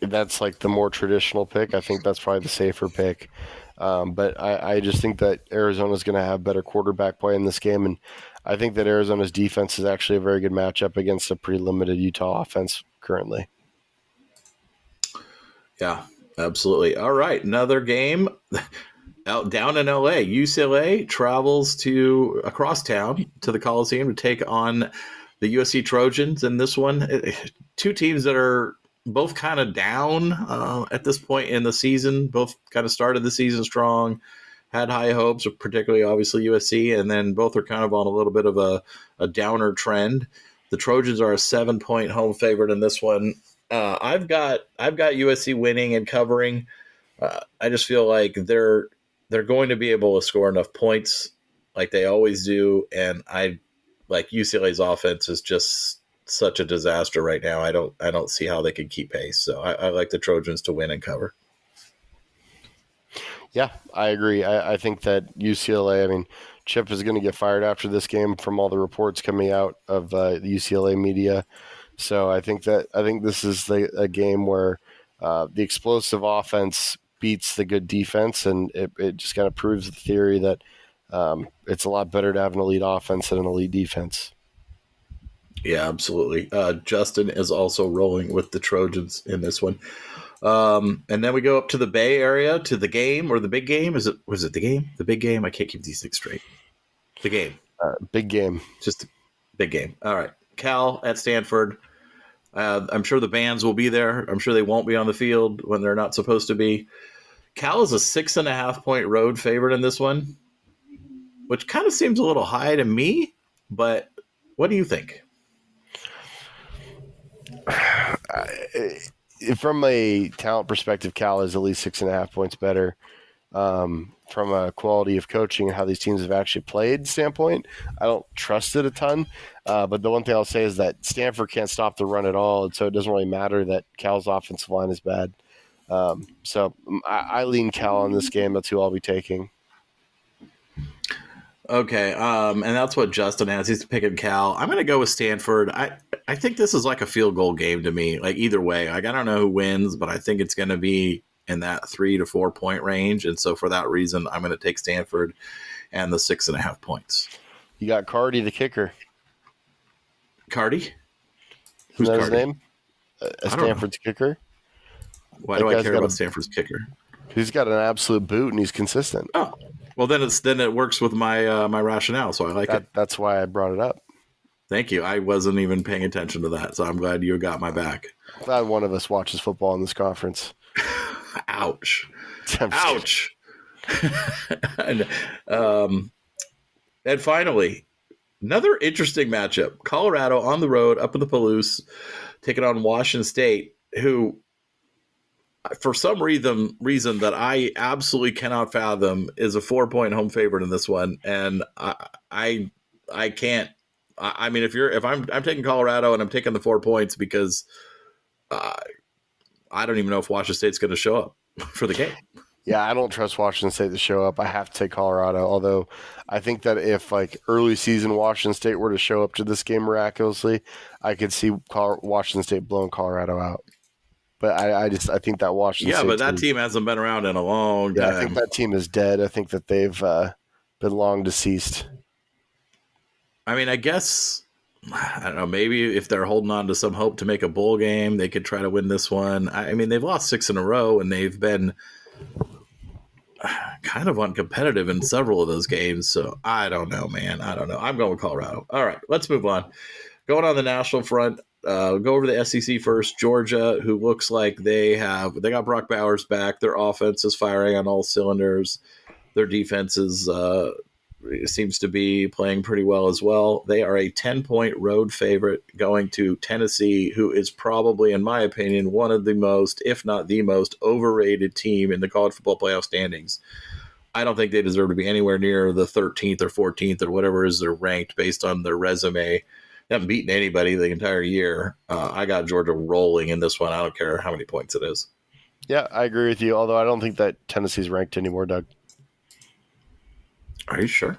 Speaker 3: that's like the more traditional pick. I think that's probably the safer pick. Um, but I, I, just think that Arizona is going to have better quarterback play in this game, and I think that Arizona's defense is actually a very good matchup against a pretty limited Utah offense currently.
Speaker 7: Yeah, absolutely. All right, another game out down in LA. UCLA travels to across town to the Coliseum to take on the USC Trojans in this one. Two teams that are both kind of down uh, at this point in the season. Both kind of started the season strong, had high hopes, particularly obviously USC, and then both are kind of on a little bit of a, a downer trend. The Trojans are a seven point home favorite in this one. Uh, I've got I've got USC winning and covering. Uh, I just feel like they're they're going to be able to score enough points like they always do, and I like UCLA's offense is just such a disaster right now. I don't I don't see how they can keep pace. So I, I like the Trojans to win and cover.
Speaker 3: Yeah, I agree. I, I think that UCLA. I mean, Chip is going to get fired after this game from all the reports coming out of uh, the UCLA media. So I think that I think this is the, a game where uh, the explosive offense beats the good defense, and it, it just kind of proves the theory that um, it's a lot better to have an elite offense than an elite defense.
Speaker 7: Yeah, absolutely. Uh, Justin is also rolling with the Trojans in this one. Um, and then we go up to the Bay Area to the game or the big game. Is it was it the game? The big game? I can't keep these things straight. The game.
Speaker 3: Uh, big game.
Speaker 7: Just big game. All right. Cal at Stanford. Uh, I'm sure the bands will be there. I'm sure they won't be on the field when they're not supposed to be. Cal is a six and a half point road favorite in this one, which kind of seems a little high to me. But what do you think?
Speaker 3: From a talent perspective, Cal is at least six and a half points better. Um, from a quality of coaching and how these teams have actually played standpoint, I don't trust it a ton. Uh, but the one thing I'll say is that Stanford can't stop the run at all, and so it doesn't really matter that Cal's offensive line is bad. Um, so mm, I, I, lean Cal on this game. That's who I'll be taking.
Speaker 7: Okay, um, and that's what Justin has. He's picking Cal. I'm going to go with Stanford. I I think this is like a field goal game to me. Like either way, like I don't know who wins, but I think it's going to be in that three to four point range. And so for that reason, I'm going to take Stanford and the six and a half points.
Speaker 3: You got Karty, the kicker.
Speaker 7: Karty?
Speaker 3: Who's that his name? A Stanford's kicker.
Speaker 7: Why that do I care about a, Stanford's kicker?
Speaker 3: He's got an absolute boot and he's consistent.
Speaker 7: Oh, well then it's then it works with my uh, my rationale, so I like
Speaker 3: that,
Speaker 7: it.
Speaker 3: That's why I brought it up.
Speaker 7: Thank you. I wasn't even paying attention to that, so I'm glad you got my back.
Speaker 3: Glad one of us watches football in this conference.
Speaker 7: Ouch. Ouch. and, um, and finally, another interesting matchup Colorado on the road up in the Palouse, taking on Washington State, who, for some reason, reason that I absolutely cannot fathom, is a four point home favorite in this one. And I, I, I can't. I, I mean, if you're, if I'm, I'm taking Colorado and I'm taking the four points because, uh, I don't even know if Washington State's going to show up for the game.
Speaker 3: Yeah, I don't trust Washington State to show up. I have to take Colorado. Although I think that if like early season Washington State were to show up to this game miraculously, I could see Washington State blowing Colorado out. But I, I just I think that Washington.
Speaker 7: Yeah,
Speaker 3: State
Speaker 7: but that team, team, hasn't been around in a long time.
Speaker 3: Yeah, I think that team is dead. I think that they've uh, been long deceased.
Speaker 7: I mean, I guess I don't know. Maybe if they're holding on to some hope to make a bowl game, they could try to win this one. I, mean, they've lost six in a row, and they've been kind of uncompetitive in several of those games. So I don't know, man. I don't know. I'm going with Colorado. All right, let's move on. going on the national front, uh, go over the SEC first. Georgia, who looks like they have they got Brock Bowers back. Their offense is firing on all cylinders. Their defense is uh, seems to be playing pretty well as well. They are a ten point road favorite going to Tennessee, who is probably, in my opinion, one of the most, if not the most, overrated team in the college football playoff standings. I don't think they deserve to be anywhere near the 13th or 14th or whatever is they're ranked based on their resume haven't beaten anybody the entire year. Uh, I got Georgia rolling in this one. I don't care how many points it is.
Speaker 3: Yeah, I agree with you. Although I don't think that Tennessee's ranked anymore, Doug.
Speaker 7: Are you sure?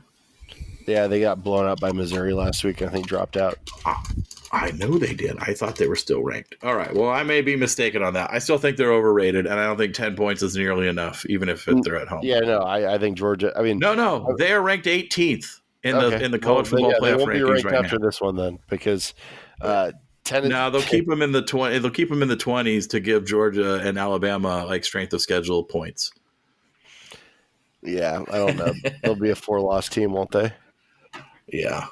Speaker 3: Yeah, they got blown out by Missouri last week. I think dropped out.
Speaker 7: Ah, I know they did. I thought they were still ranked. All right. Well, I may be mistaken on that. I still think they're overrated, and I don't think ten points is nearly enough, even if they're at home.
Speaker 3: Yeah, no, I, I think Georgia. I mean,
Speaker 7: no, no, they are ranked 18th in okay. the in the college well, football yeah, playoff rankings right
Speaker 3: after
Speaker 7: now.
Speaker 3: this one then because uh, ten.
Speaker 7: Now they'll keep them in the twenty. They'll keep them in the twenties to give Georgia and Alabama like strength of schedule points.
Speaker 3: Yeah, I don't know. They'll be a four loss team, won't they?
Speaker 7: Yeah.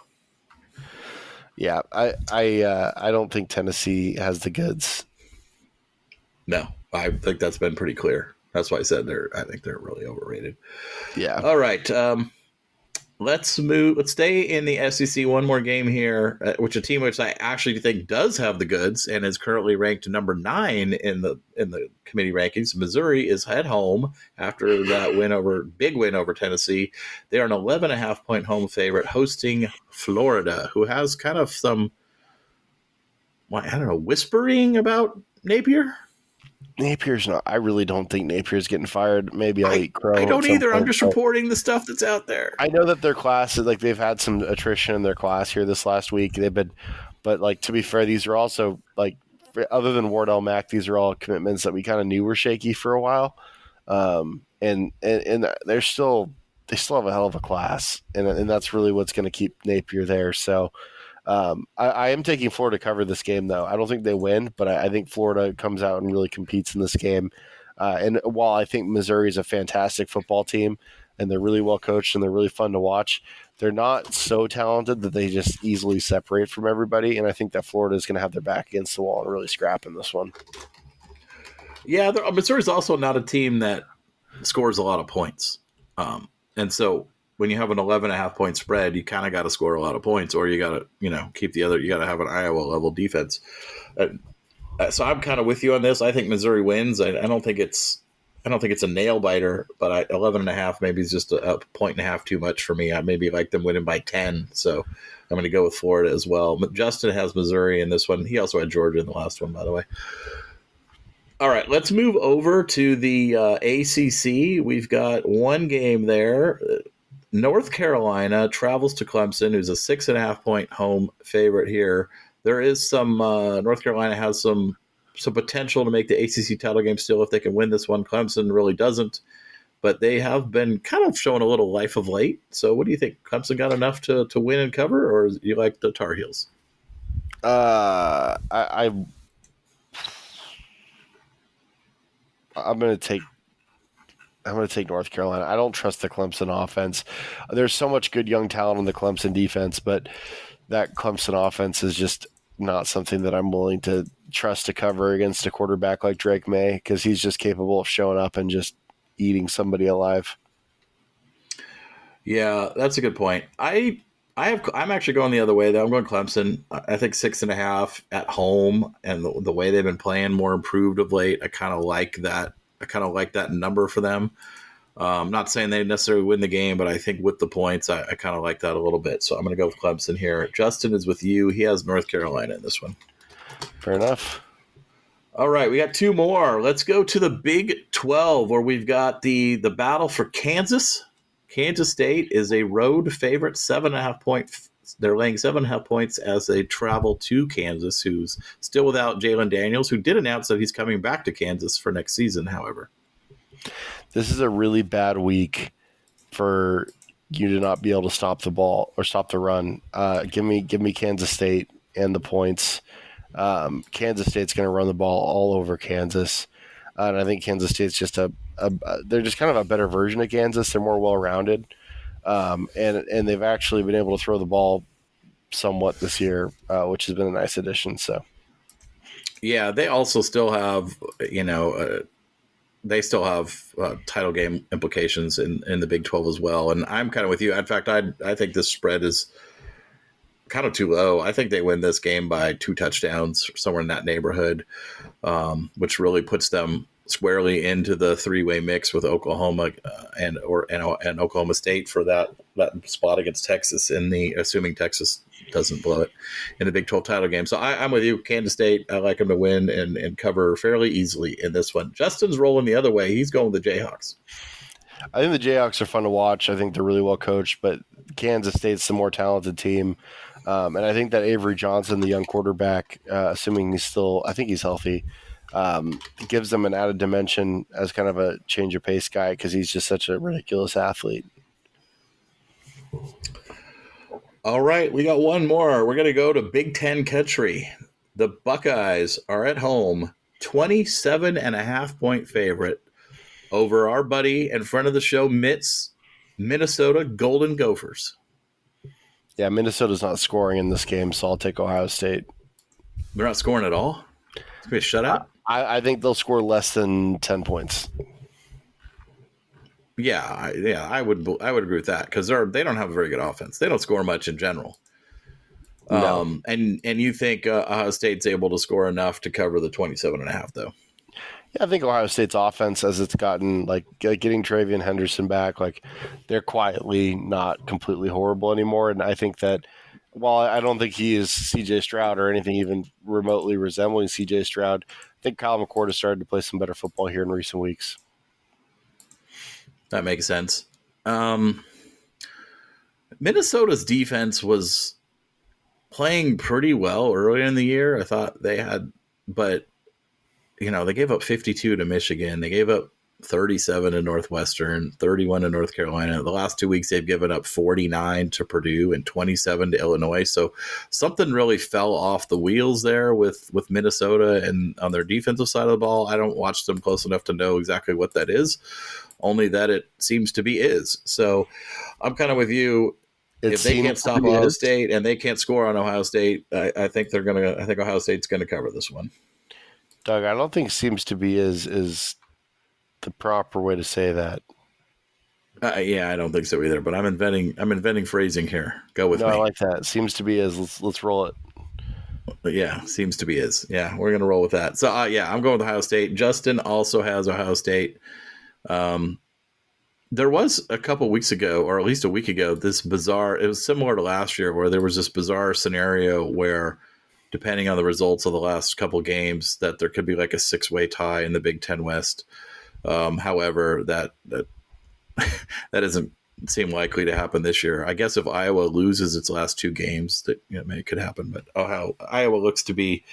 Speaker 3: Yeah, I I uh, I don't think Tennessee has the goods.
Speaker 7: No, I think that's been pretty clear. That's why I said they're. I think they're really overrated.
Speaker 3: Yeah.
Speaker 7: All right. Um, let's move. Let's stay in the SEC one more game here, uh, which a team which I actually think does have the goods and is currently ranked number nine in the in the committee rankings. Missouri is at home after that win over big win over Tennessee. They are an 11 and a half point home favorite hosting Florida, who has kind of some. I don't know, whispering about Napier.
Speaker 3: Napier's not. I really don't think Napier's getting fired. Maybe I'll I, eat crow.
Speaker 7: I don't either. Point, I'm just reporting the stuff that's out there.
Speaker 3: I know that their class is like they've had some attrition in their class here this last week. They've been, but like to be fair, these are also like other than Wardell Mack, these are all commitments that we kind of knew were shaky for a while. Um, and, and and they're still they still have a hell of a class, and and that's really what's going to keep Napier there. So um, I, I, am taking Florida to cover this game, though. I don't think they win, but I, I think Florida comes out and really competes in this game. Uh, and while I think Missouri is a fantastic football team and they're really well coached and they're really fun to watch, they're not so talented that they just easily separate from everybody. And I think that Florida is going to have their back against the wall and really scrap in this one.
Speaker 7: Yeah, Missouri is also not a team that scores a lot of points. Um, and so when you have an 11 and a half point spread, you kind of got to score a lot of points or you got to, you know, keep the other, you got to have an Iowa level defense. Uh, uh, so I'm kind of with you on this. I think Missouri wins. I, I, don't think it's, I don't think it's a nail biter, but I, 11 and a half maybe is just a, a point and a half too much for me. I maybe like them winning by 10. So I'm going to go with Florida as well. Justin has Missouri in this one. He also had Georgia in the last one, by the way. All right, let's move over to the uh, ACC. We've got one game there. North Carolina travels to Clemson, who's a six and a half point home favorite here. There is some uh, North Carolina has some some potential to make the ACC title game still if they can win this one. Clemson really doesn't, but they have been kind of showing a little life of late. So, what do you think? Clemson got enough to to win and cover, or you like the Tar Heels?
Speaker 3: Uh, I, I I'm going to take I'm going to take North Carolina. I don't trust the Clemson offense. There's so much good young talent on the Clemson defense, but that Clemson offense is just not something that I'm willing to trust to cover against a quarterback like Drake Maye because he's just capable of showing up and just eating somebody alive.
Speaker 7: Yeah, that's a good point. I I have I'm actually going the other way though. I'm going Clemson. I think six and a half at home, and the, the way they've been playing more improved of late. I kind of like that I kind of like that number for them. Um, I'm not saying they necessarily win the game, but I think with the points, I, I kind of like that a little bit. So I'm going to go with Clemson here. Justin is with you. He has North Carolina in this one.
Speaker 3: Fair enough.
Speaker 7: All right, we got two more. Let's go to the Big 12, where we've got the the battle for Kansas. Kansas State is a road favorite, seven and a half point. They're laying seven and a half points as they travel to Kansas, who's still without Jalon Daniels, who did announce that he's coming back to Kansas for next season. However,
Speaker 3: this is a really bad week for you to not be able to stop the ball or stop the run. Uh, give me give me Kansas State and the points. Um, Kansas State's going to run the ball all over Kansas, uh, and I think Kansas State's just a, a, they're just kind of a better version of Kansas. They're more well rounded, um, and and they've actually been able to throw the ball somewhat this year, uh, which has been a nice addition. So,
Speaker 7: yeah, they also still have you know. Uh, they still have uh, title game implications in, in the Big Twelve as well, and I'm kind of with you. In fact, I I think this spread is kind of too low. I think they win this game by two touchdowns, somewhere in that neighborhood, um, which really puts them squarely into the three way mix with Oklahoma uh, and or and, and, Oklahoma State for that that spot against Texas in the assuming Texas doesn't blow it in the Big Twelve title game. So I, am with you, Kansas State. I like them to win and and cover fairly easily in this one. Justin's rolling the other way. He's going with the Jayhawks.
Speaker 3: I think the Jayhawks are fun to watch. I think they're really well coached, but Kansas State's the more talented team. Um, and I think that Avery Johnson, the young quarterback, uh, assuming he's still, I think he's healthy, um, gives them an added dimension as kind of a change of pace guy because he's just such a ridiculous athlete.
Speaker 7: All right, we got one more. We're going to go to Big Ten country. The Buckeyes are at home, 27 and a half point favorite over our buddy in front of the show, Mitts, Minnesota Golden Gophers.
Speaker 3: Yeah, Minnesota's not scoring in this game, so I'll take Ohio State.
Speaker 7: They're not scoring at all. It's gonna be a shutout.
Speaker 3: I, I think they'll score less than ten points.
Speaker 7: Yeah, I, yeah, I would I would agree with that because they're they don't have a very good offense. They don't score much in general. No. Um, and and you think uh, Ohio State's able to score enough to cover the 27 and a half though?
Speaker 3: Yeah, I think Ohio State's offense, as it's gotten like getting TreVeyon Henderson back, like they're quietly not completely horrible anymore. And I think that while I don't think he is CJ Stroud or anything even remotely resembling CJ Stroud, think Kyle McCord has started to play some better football here in recent weeks.
Speaker 7: That makes sense. Um, Minnesota's defense was playing pretty well early in the year. I thought they had, but you know, they gave up 52 to Michigan. They gave up 37 to Northwestern, 31 to North Carolina. The last two weeks, they've given up 49 to Purdue and 27 to Illinois. So something really fell off the wheels there with with Minnesota and on their defensive side of the ball. I don't watch them close enough to know exactly what that is, only that it seems to be is. So I'm kind of with you. It if they can't stop Ohio is. State and they can't score on Ohio State, I, I think they're gonna. I think Ohio State's gonna cover this one.
Speaker 3: Doug, I don't think seems to be is is the proper way to say that.
Speaker 7: Uh, yeah, I don't think so either. But I'm inventing I'm inventing phrasing here. Go with
Speaker 3: no,
Speaker 7: me.
Speaker 3: I like that. Seems to be as let's let's roll it.
Speaker 7: Yeah, seems to be is. Yeah, we're gonna roll with that. So uh, yeah, I'm going with Ohio State. Justin also has Ohio State. Um, there was a couple weeks ago, or at least a week ago, this bizarre. It was similar to last year, where there was this bizarre scenario where depending on the results of the last couple games, that there could be like a six way tie in the Big Ten West. Um, however, that that that doesn't seem likely to happen this year. I guess if Iowa loses its last two games, that you know, it could happen. But oh, how Iowa looks to be.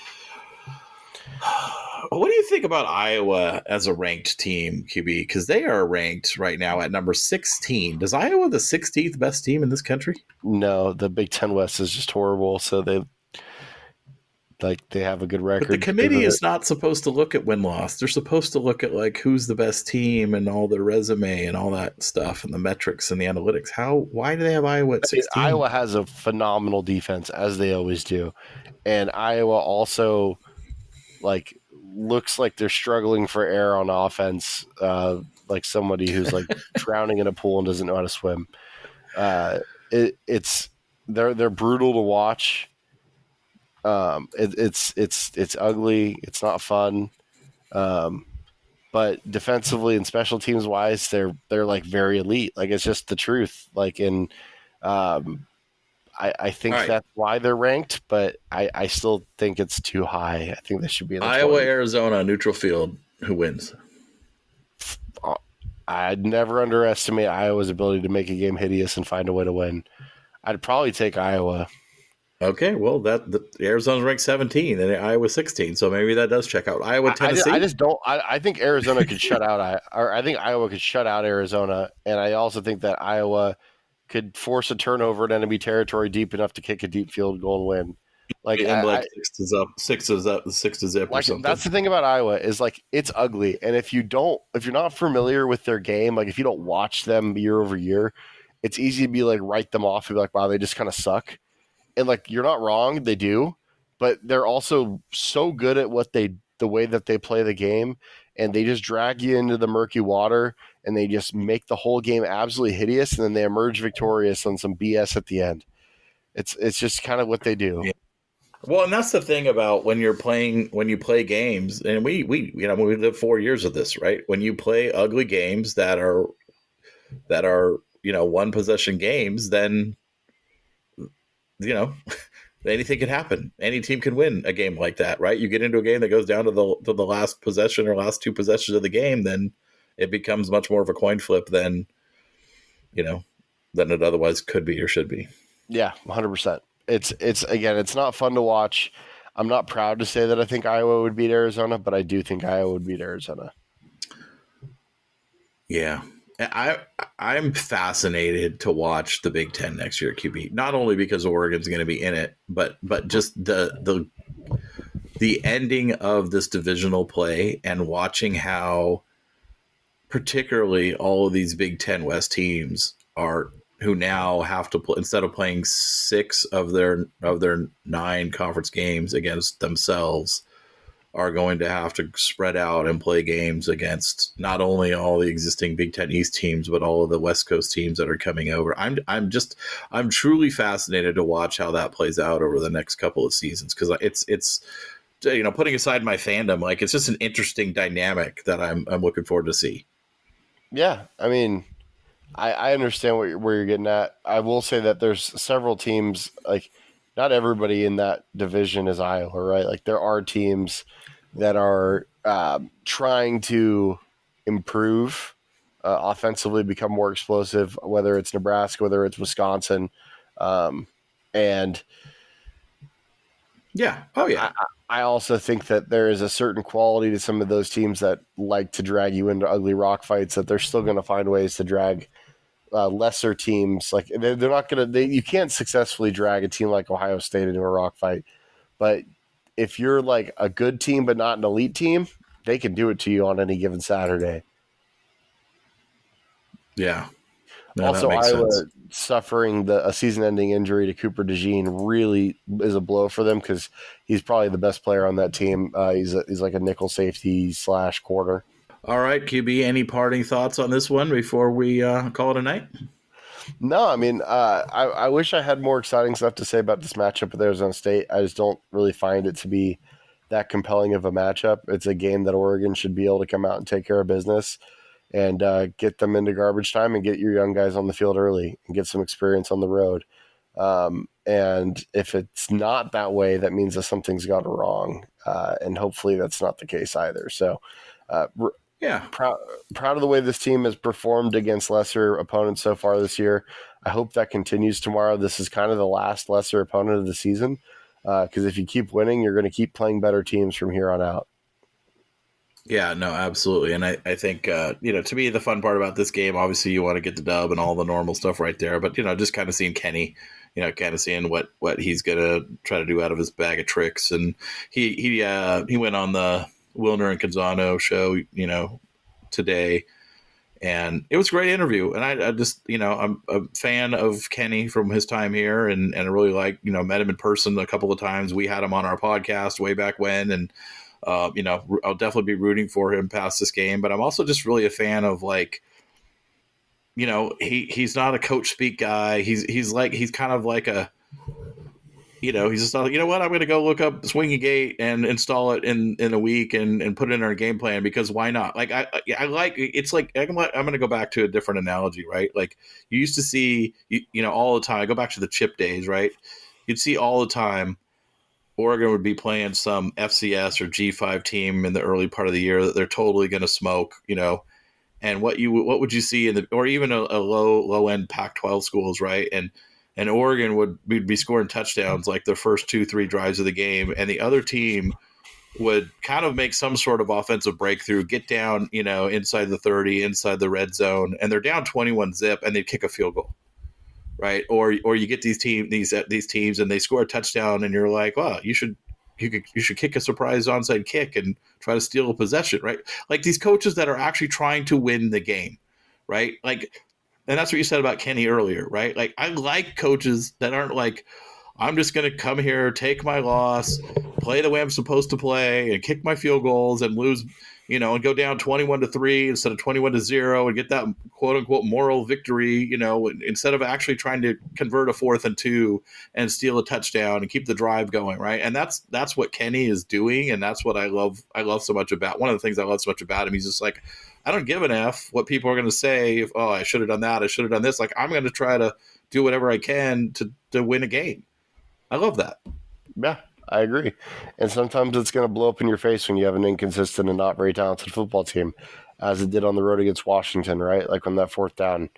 Speaker 7: What do you think about Iowa as a ranked team, QB? Because they are ranked right now at number 16. Does Iowa the 16th best team in this country?
Speaker 3: No, the Big Ten West is just horrible. So they like they have a good record.
Speaker 7: But the committee is not supposed to look at win loss. They're supposed to look at like who's the best team and all the resume and all that stuff and the metrics and the analytics. How why do they have Iowa at 16?
Speaker 3: I mean, Iowa has a phenomenal defense as they always do. And Iowa also like looks like they're struggling for air on offense, uh, like somebody who's like drowning in a pool and doesn't know how to swim. Uh, it, it's they're they're brutal to watch um, it, it's it's it's ugly. It's not fun. Um, but defensively and special teams wise, they're they're like very elite. Like it's just the truth. Like in, um, I, I think right. that's why they're ranked, but I, I still think it's too high. I think they should be in
Speaker 7: Iowa, 20. Arizona, neutral field. Who wins?
Speaker 3: I'd never underestimate Iowa's ability to make a game hideous and find a way to win. I'd probably take Iowa.
Speaker 7: Okay, well, that the, Arizona's ranked 17 and Iowa 16, so maybe that does check out. Iowa,
Speaker 3: Tennessee. I, I just don't. I, I, think Arizona could shut out. I or I think Iowa could shut out Arizona, and I also think that Iowa could force a turnover in enemy territory deep enough to kick a deep field goal and win.
Speaker 7: Like, and like six to zip, six to zip, six to zip, like, or something.
Speaker 3: That's the thing about Iowa is like it's ugly, and if you don't, if you're not familiar with their game, like if you don't watch them year over year, it's easy to be like write them off and be like, wow, they just kind of suck and like you're not wrong, they do, but they're also so good at what they the way that they play the game, and they just drag you into the murky water, and they just make the whole game absolutely hideous, and then they emerge victorious on some BS at the end. It's it's just kind of what they do.
Speaker 7: Yeah. Well, and that's the thing about when you're playing when you play games, and we we you know we live four years of this, right? When you play ugly games that are that are you know one possession games, then you know anything can happen. Any team can win a game like that, right? You get into a game that goes down to the to the last possession or last two possessions of the game, then it becomes much more of a coin flip than you know than it otherwise could be or should be.
Speaker 3: Yeah, hundred percent it's it's again, it's not fun to watch. I'm not proud to say that I think Iowa would beat Arizona, but I do think Iowa would beat Arizona.
Speaker 7: Yeah. I I'm fascinated to watch the Big Ten next year QB. Not only because Oregon's going to be in it, but but just the the the ending of this divisional play and watching how particularly all of these Big Ten West teams are who now have to play instead of playing six of their of their nine conference games against themselves are going to have to spread out and play games against not only all the existing Big Ten East teams, but all of the West Coast teams that are coming over. I'm I'm just I'm truly fascinated to watch how that plays out over the next couple of seasons because it's it's you know putting aside my fandom, like it's just an interesting dynamic that I'm I'm looking forward to see.
Speaker 3: Yeah, I mean, I, I understand what you're, where you're getting at. I will say that there's several teams like not everybody in that division is Iowa, right? Like there are teams that are uh, trying to improve uh, offensively, become more explosive. Whether it's Nebraska, whether it's Wisconsin, um, and
Speaker 7: yeah, oh yeah.
Speaker 3: I, I also think that there is a certain quality to some of those teams that like to drag you into ugly rock fights. That they're still going to find ways to drag uh, lesser teams. Like they're, they're not going to. You can't successfully drag a team like Ohio State into a rock fight, but if you're like a good team but not an elite team, they can do it to you on any given Saturday.
Speaker 7: Yeah.
Speaker 3: No, also, Iowa sense. suffering the a season-ending injury to Cooper DeJean really is a blow for them because he's probably the best player on that team. Uh, he's a, he's like a nickel safety slash quarter.
Speaker 7: All right, QB, any parting thoughts on this one before we uh, call it a night?
Speaker 3: No, I mean, uh, I, I wish I had more exciting stuff to say about this matchup with Arizona State. I just don't really find it to be that compelling of a matchup. It's a game that Oregon should be able to come out and take care of business and uh, get them into garbage time and get your young guys on the field early and get some experience on the road. Um, and if it's not that way, that means that something's gone wrong. Uh, and hopefully that's not the case either. So, uh,
Speaker 7: yeah,
Speaker 3: proud proud of the way this team has performed against lesser opponents so far this year. I hope that continues tomorrow. This is kind of the last lesser opponent of the season because uh, if you keep winning, you're going to keep playing better teams from here on out.
Speaker 7: Yeah, no, absolutely. And I, I think, uh, you know, to me, the fun part about this game, obviously, you want to get the dub and all the normal stuff right there. But, you know, just kind of seeing Kenny, you know, kind of seeing what, what he's going to try to do out of his bag of tricks. And he, he, uh, he went on the, Wilner and Canzano show, you know, today. And it was a great interview. And I, I, just, you know, I'm a fan of Kenny from his time here and, and I really like, you know, met him in person a couple of times. We had him on our podcast way back when. And, uh, you know, I'll definitely be rooting for him past this game. But I'm also just really a fan of like, you know, he, he's not a coach speak guy. He's, he's like, he's kind of like a, you know, he's just like, you know what, I'm going to go look up Swinging Gate and install it in in a week and and put it in our game plan because why not? Like I I like it's like I'm going to go back to a different analogy, right? Like you used to see you, you know all the time. I go back to the chip days, right? You'd see all the time. Oregon would be playing some FCS or G5 team in the early part of the year that they're totally going to smoke, you know. And what you what would you see in the or even a, a low low end Pac-12 schools, right? And and Oregon would be scoring touchdowns like the first two, three drives of the game, and the other team would kind of make some sort of offensive breakthrough, get down, you know, inside the 30, inside the red zone, and they're down 21 zip and they'd kick a field goal. Right? Or or you get these team these these teams and they score a touchdown and you're like, "Well, you should you could you should kick a surprise onside kick and try to steal a possession, right? Like these coaches that are actually trying to win the game, right? Like and that's what you said about Kenny earlier, right? Like I like coaches that aren't like, I'm just going to come here, take my loss, play the way I'm supposed to play, and kick my field goals and lose, you know, and go down 21 to three instead of 21 to zero and get that quote unquote moral victory, you know, instead of actually trying to convert a fourth and two and steal a touchdown and keep the drive going, right? And that's that's what Kenny is doing, and that's what I love. I love so much about one of the things I love so much about him. He's just like, I don't give an f what people are going to say. If, oh, I should have done that. I should have done this. Like I'm going to try to do whatever I can to to win a game. I love that.
Speaker 3: Yeah, I agree. And sometimes it's going to blow up in your face when you have an inconsistent and not very talented football team, as it did on the road against Washington, right? Like on that fourth down.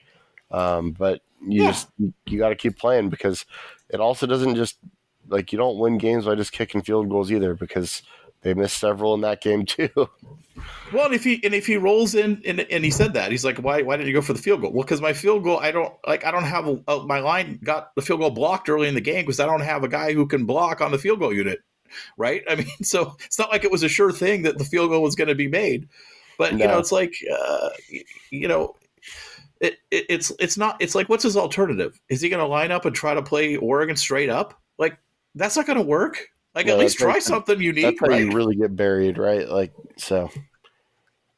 Speaker 3: Um, but you yeah. just you got to keep playing because it also doesn't just like you don't win games by just kicking field goals either because they missed several in that game too.
Speaker 7: Well, and if he and if he rolls in and, and he said that he's like, why why didn't you go for the field goal? Well, because my field goal, I don't like I don't have a, a, my line got the field goal blocked early in the game because I don't have a guy who can block on the field goal unit, right? I mean, so it's not like it was a sure thing that the field goal was going to be made, but no. you know, it's like uh, you know. It, it, it's it's not it's like what's his alternative? Is he going to line up and try to play Oregon straight up? Like that's not going to work. Like at least try something unique.
Speaker 3: That's how right? you really get buried, right? Like so.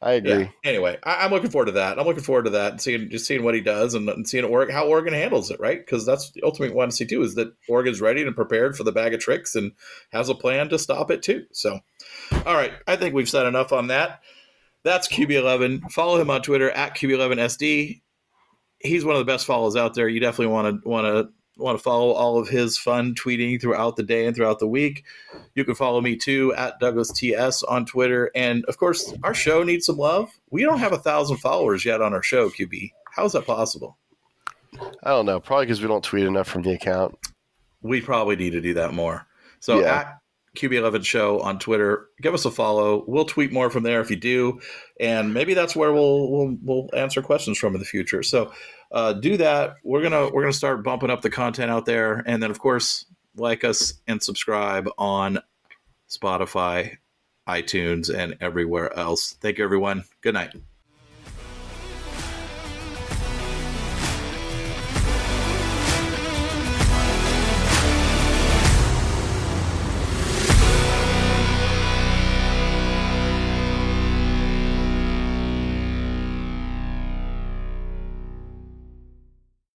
Speaker 3: I agree. Yeah.
Speaker 7: Anyway, I, am looking forward to that. I'm looking forward to that and seeing just seeing what he does and, and seeing Oregon, how Oregon handles it, right? Because that's the ultimate one to see too is that Oregon's ready and prepared for the bag of tricks and has a plan to stop it too. So, all right, I think we've said enough on that. That's QB11. Follow him on Twitter at QB11SD. He's one of the best follows out there. You definitely want to want to want to follow all of his fun tweeting throughout the day and throughout the week, you can follow me too at Douglas TS on Twitter. And of course, our show needs some love. We don't have a thousand followers yet on our show, QB. How is that possible?
Speaker 3: I don't know. Probably because we don't tweet enough from the account.
Speaker 7: We probably need to do that more. So yeah. at QB11 Show on Twitter, give us a follow. We'll tweet more from there if you do, and maybe that's where we'll we'll, we'll answer questions from in the future. So uh, do that. We're gonna we're gonna start bumping up the content out there, and then of course like us and subscribe on Spotify, iTunes, and everywhere else. Thank you, everyone. Good night.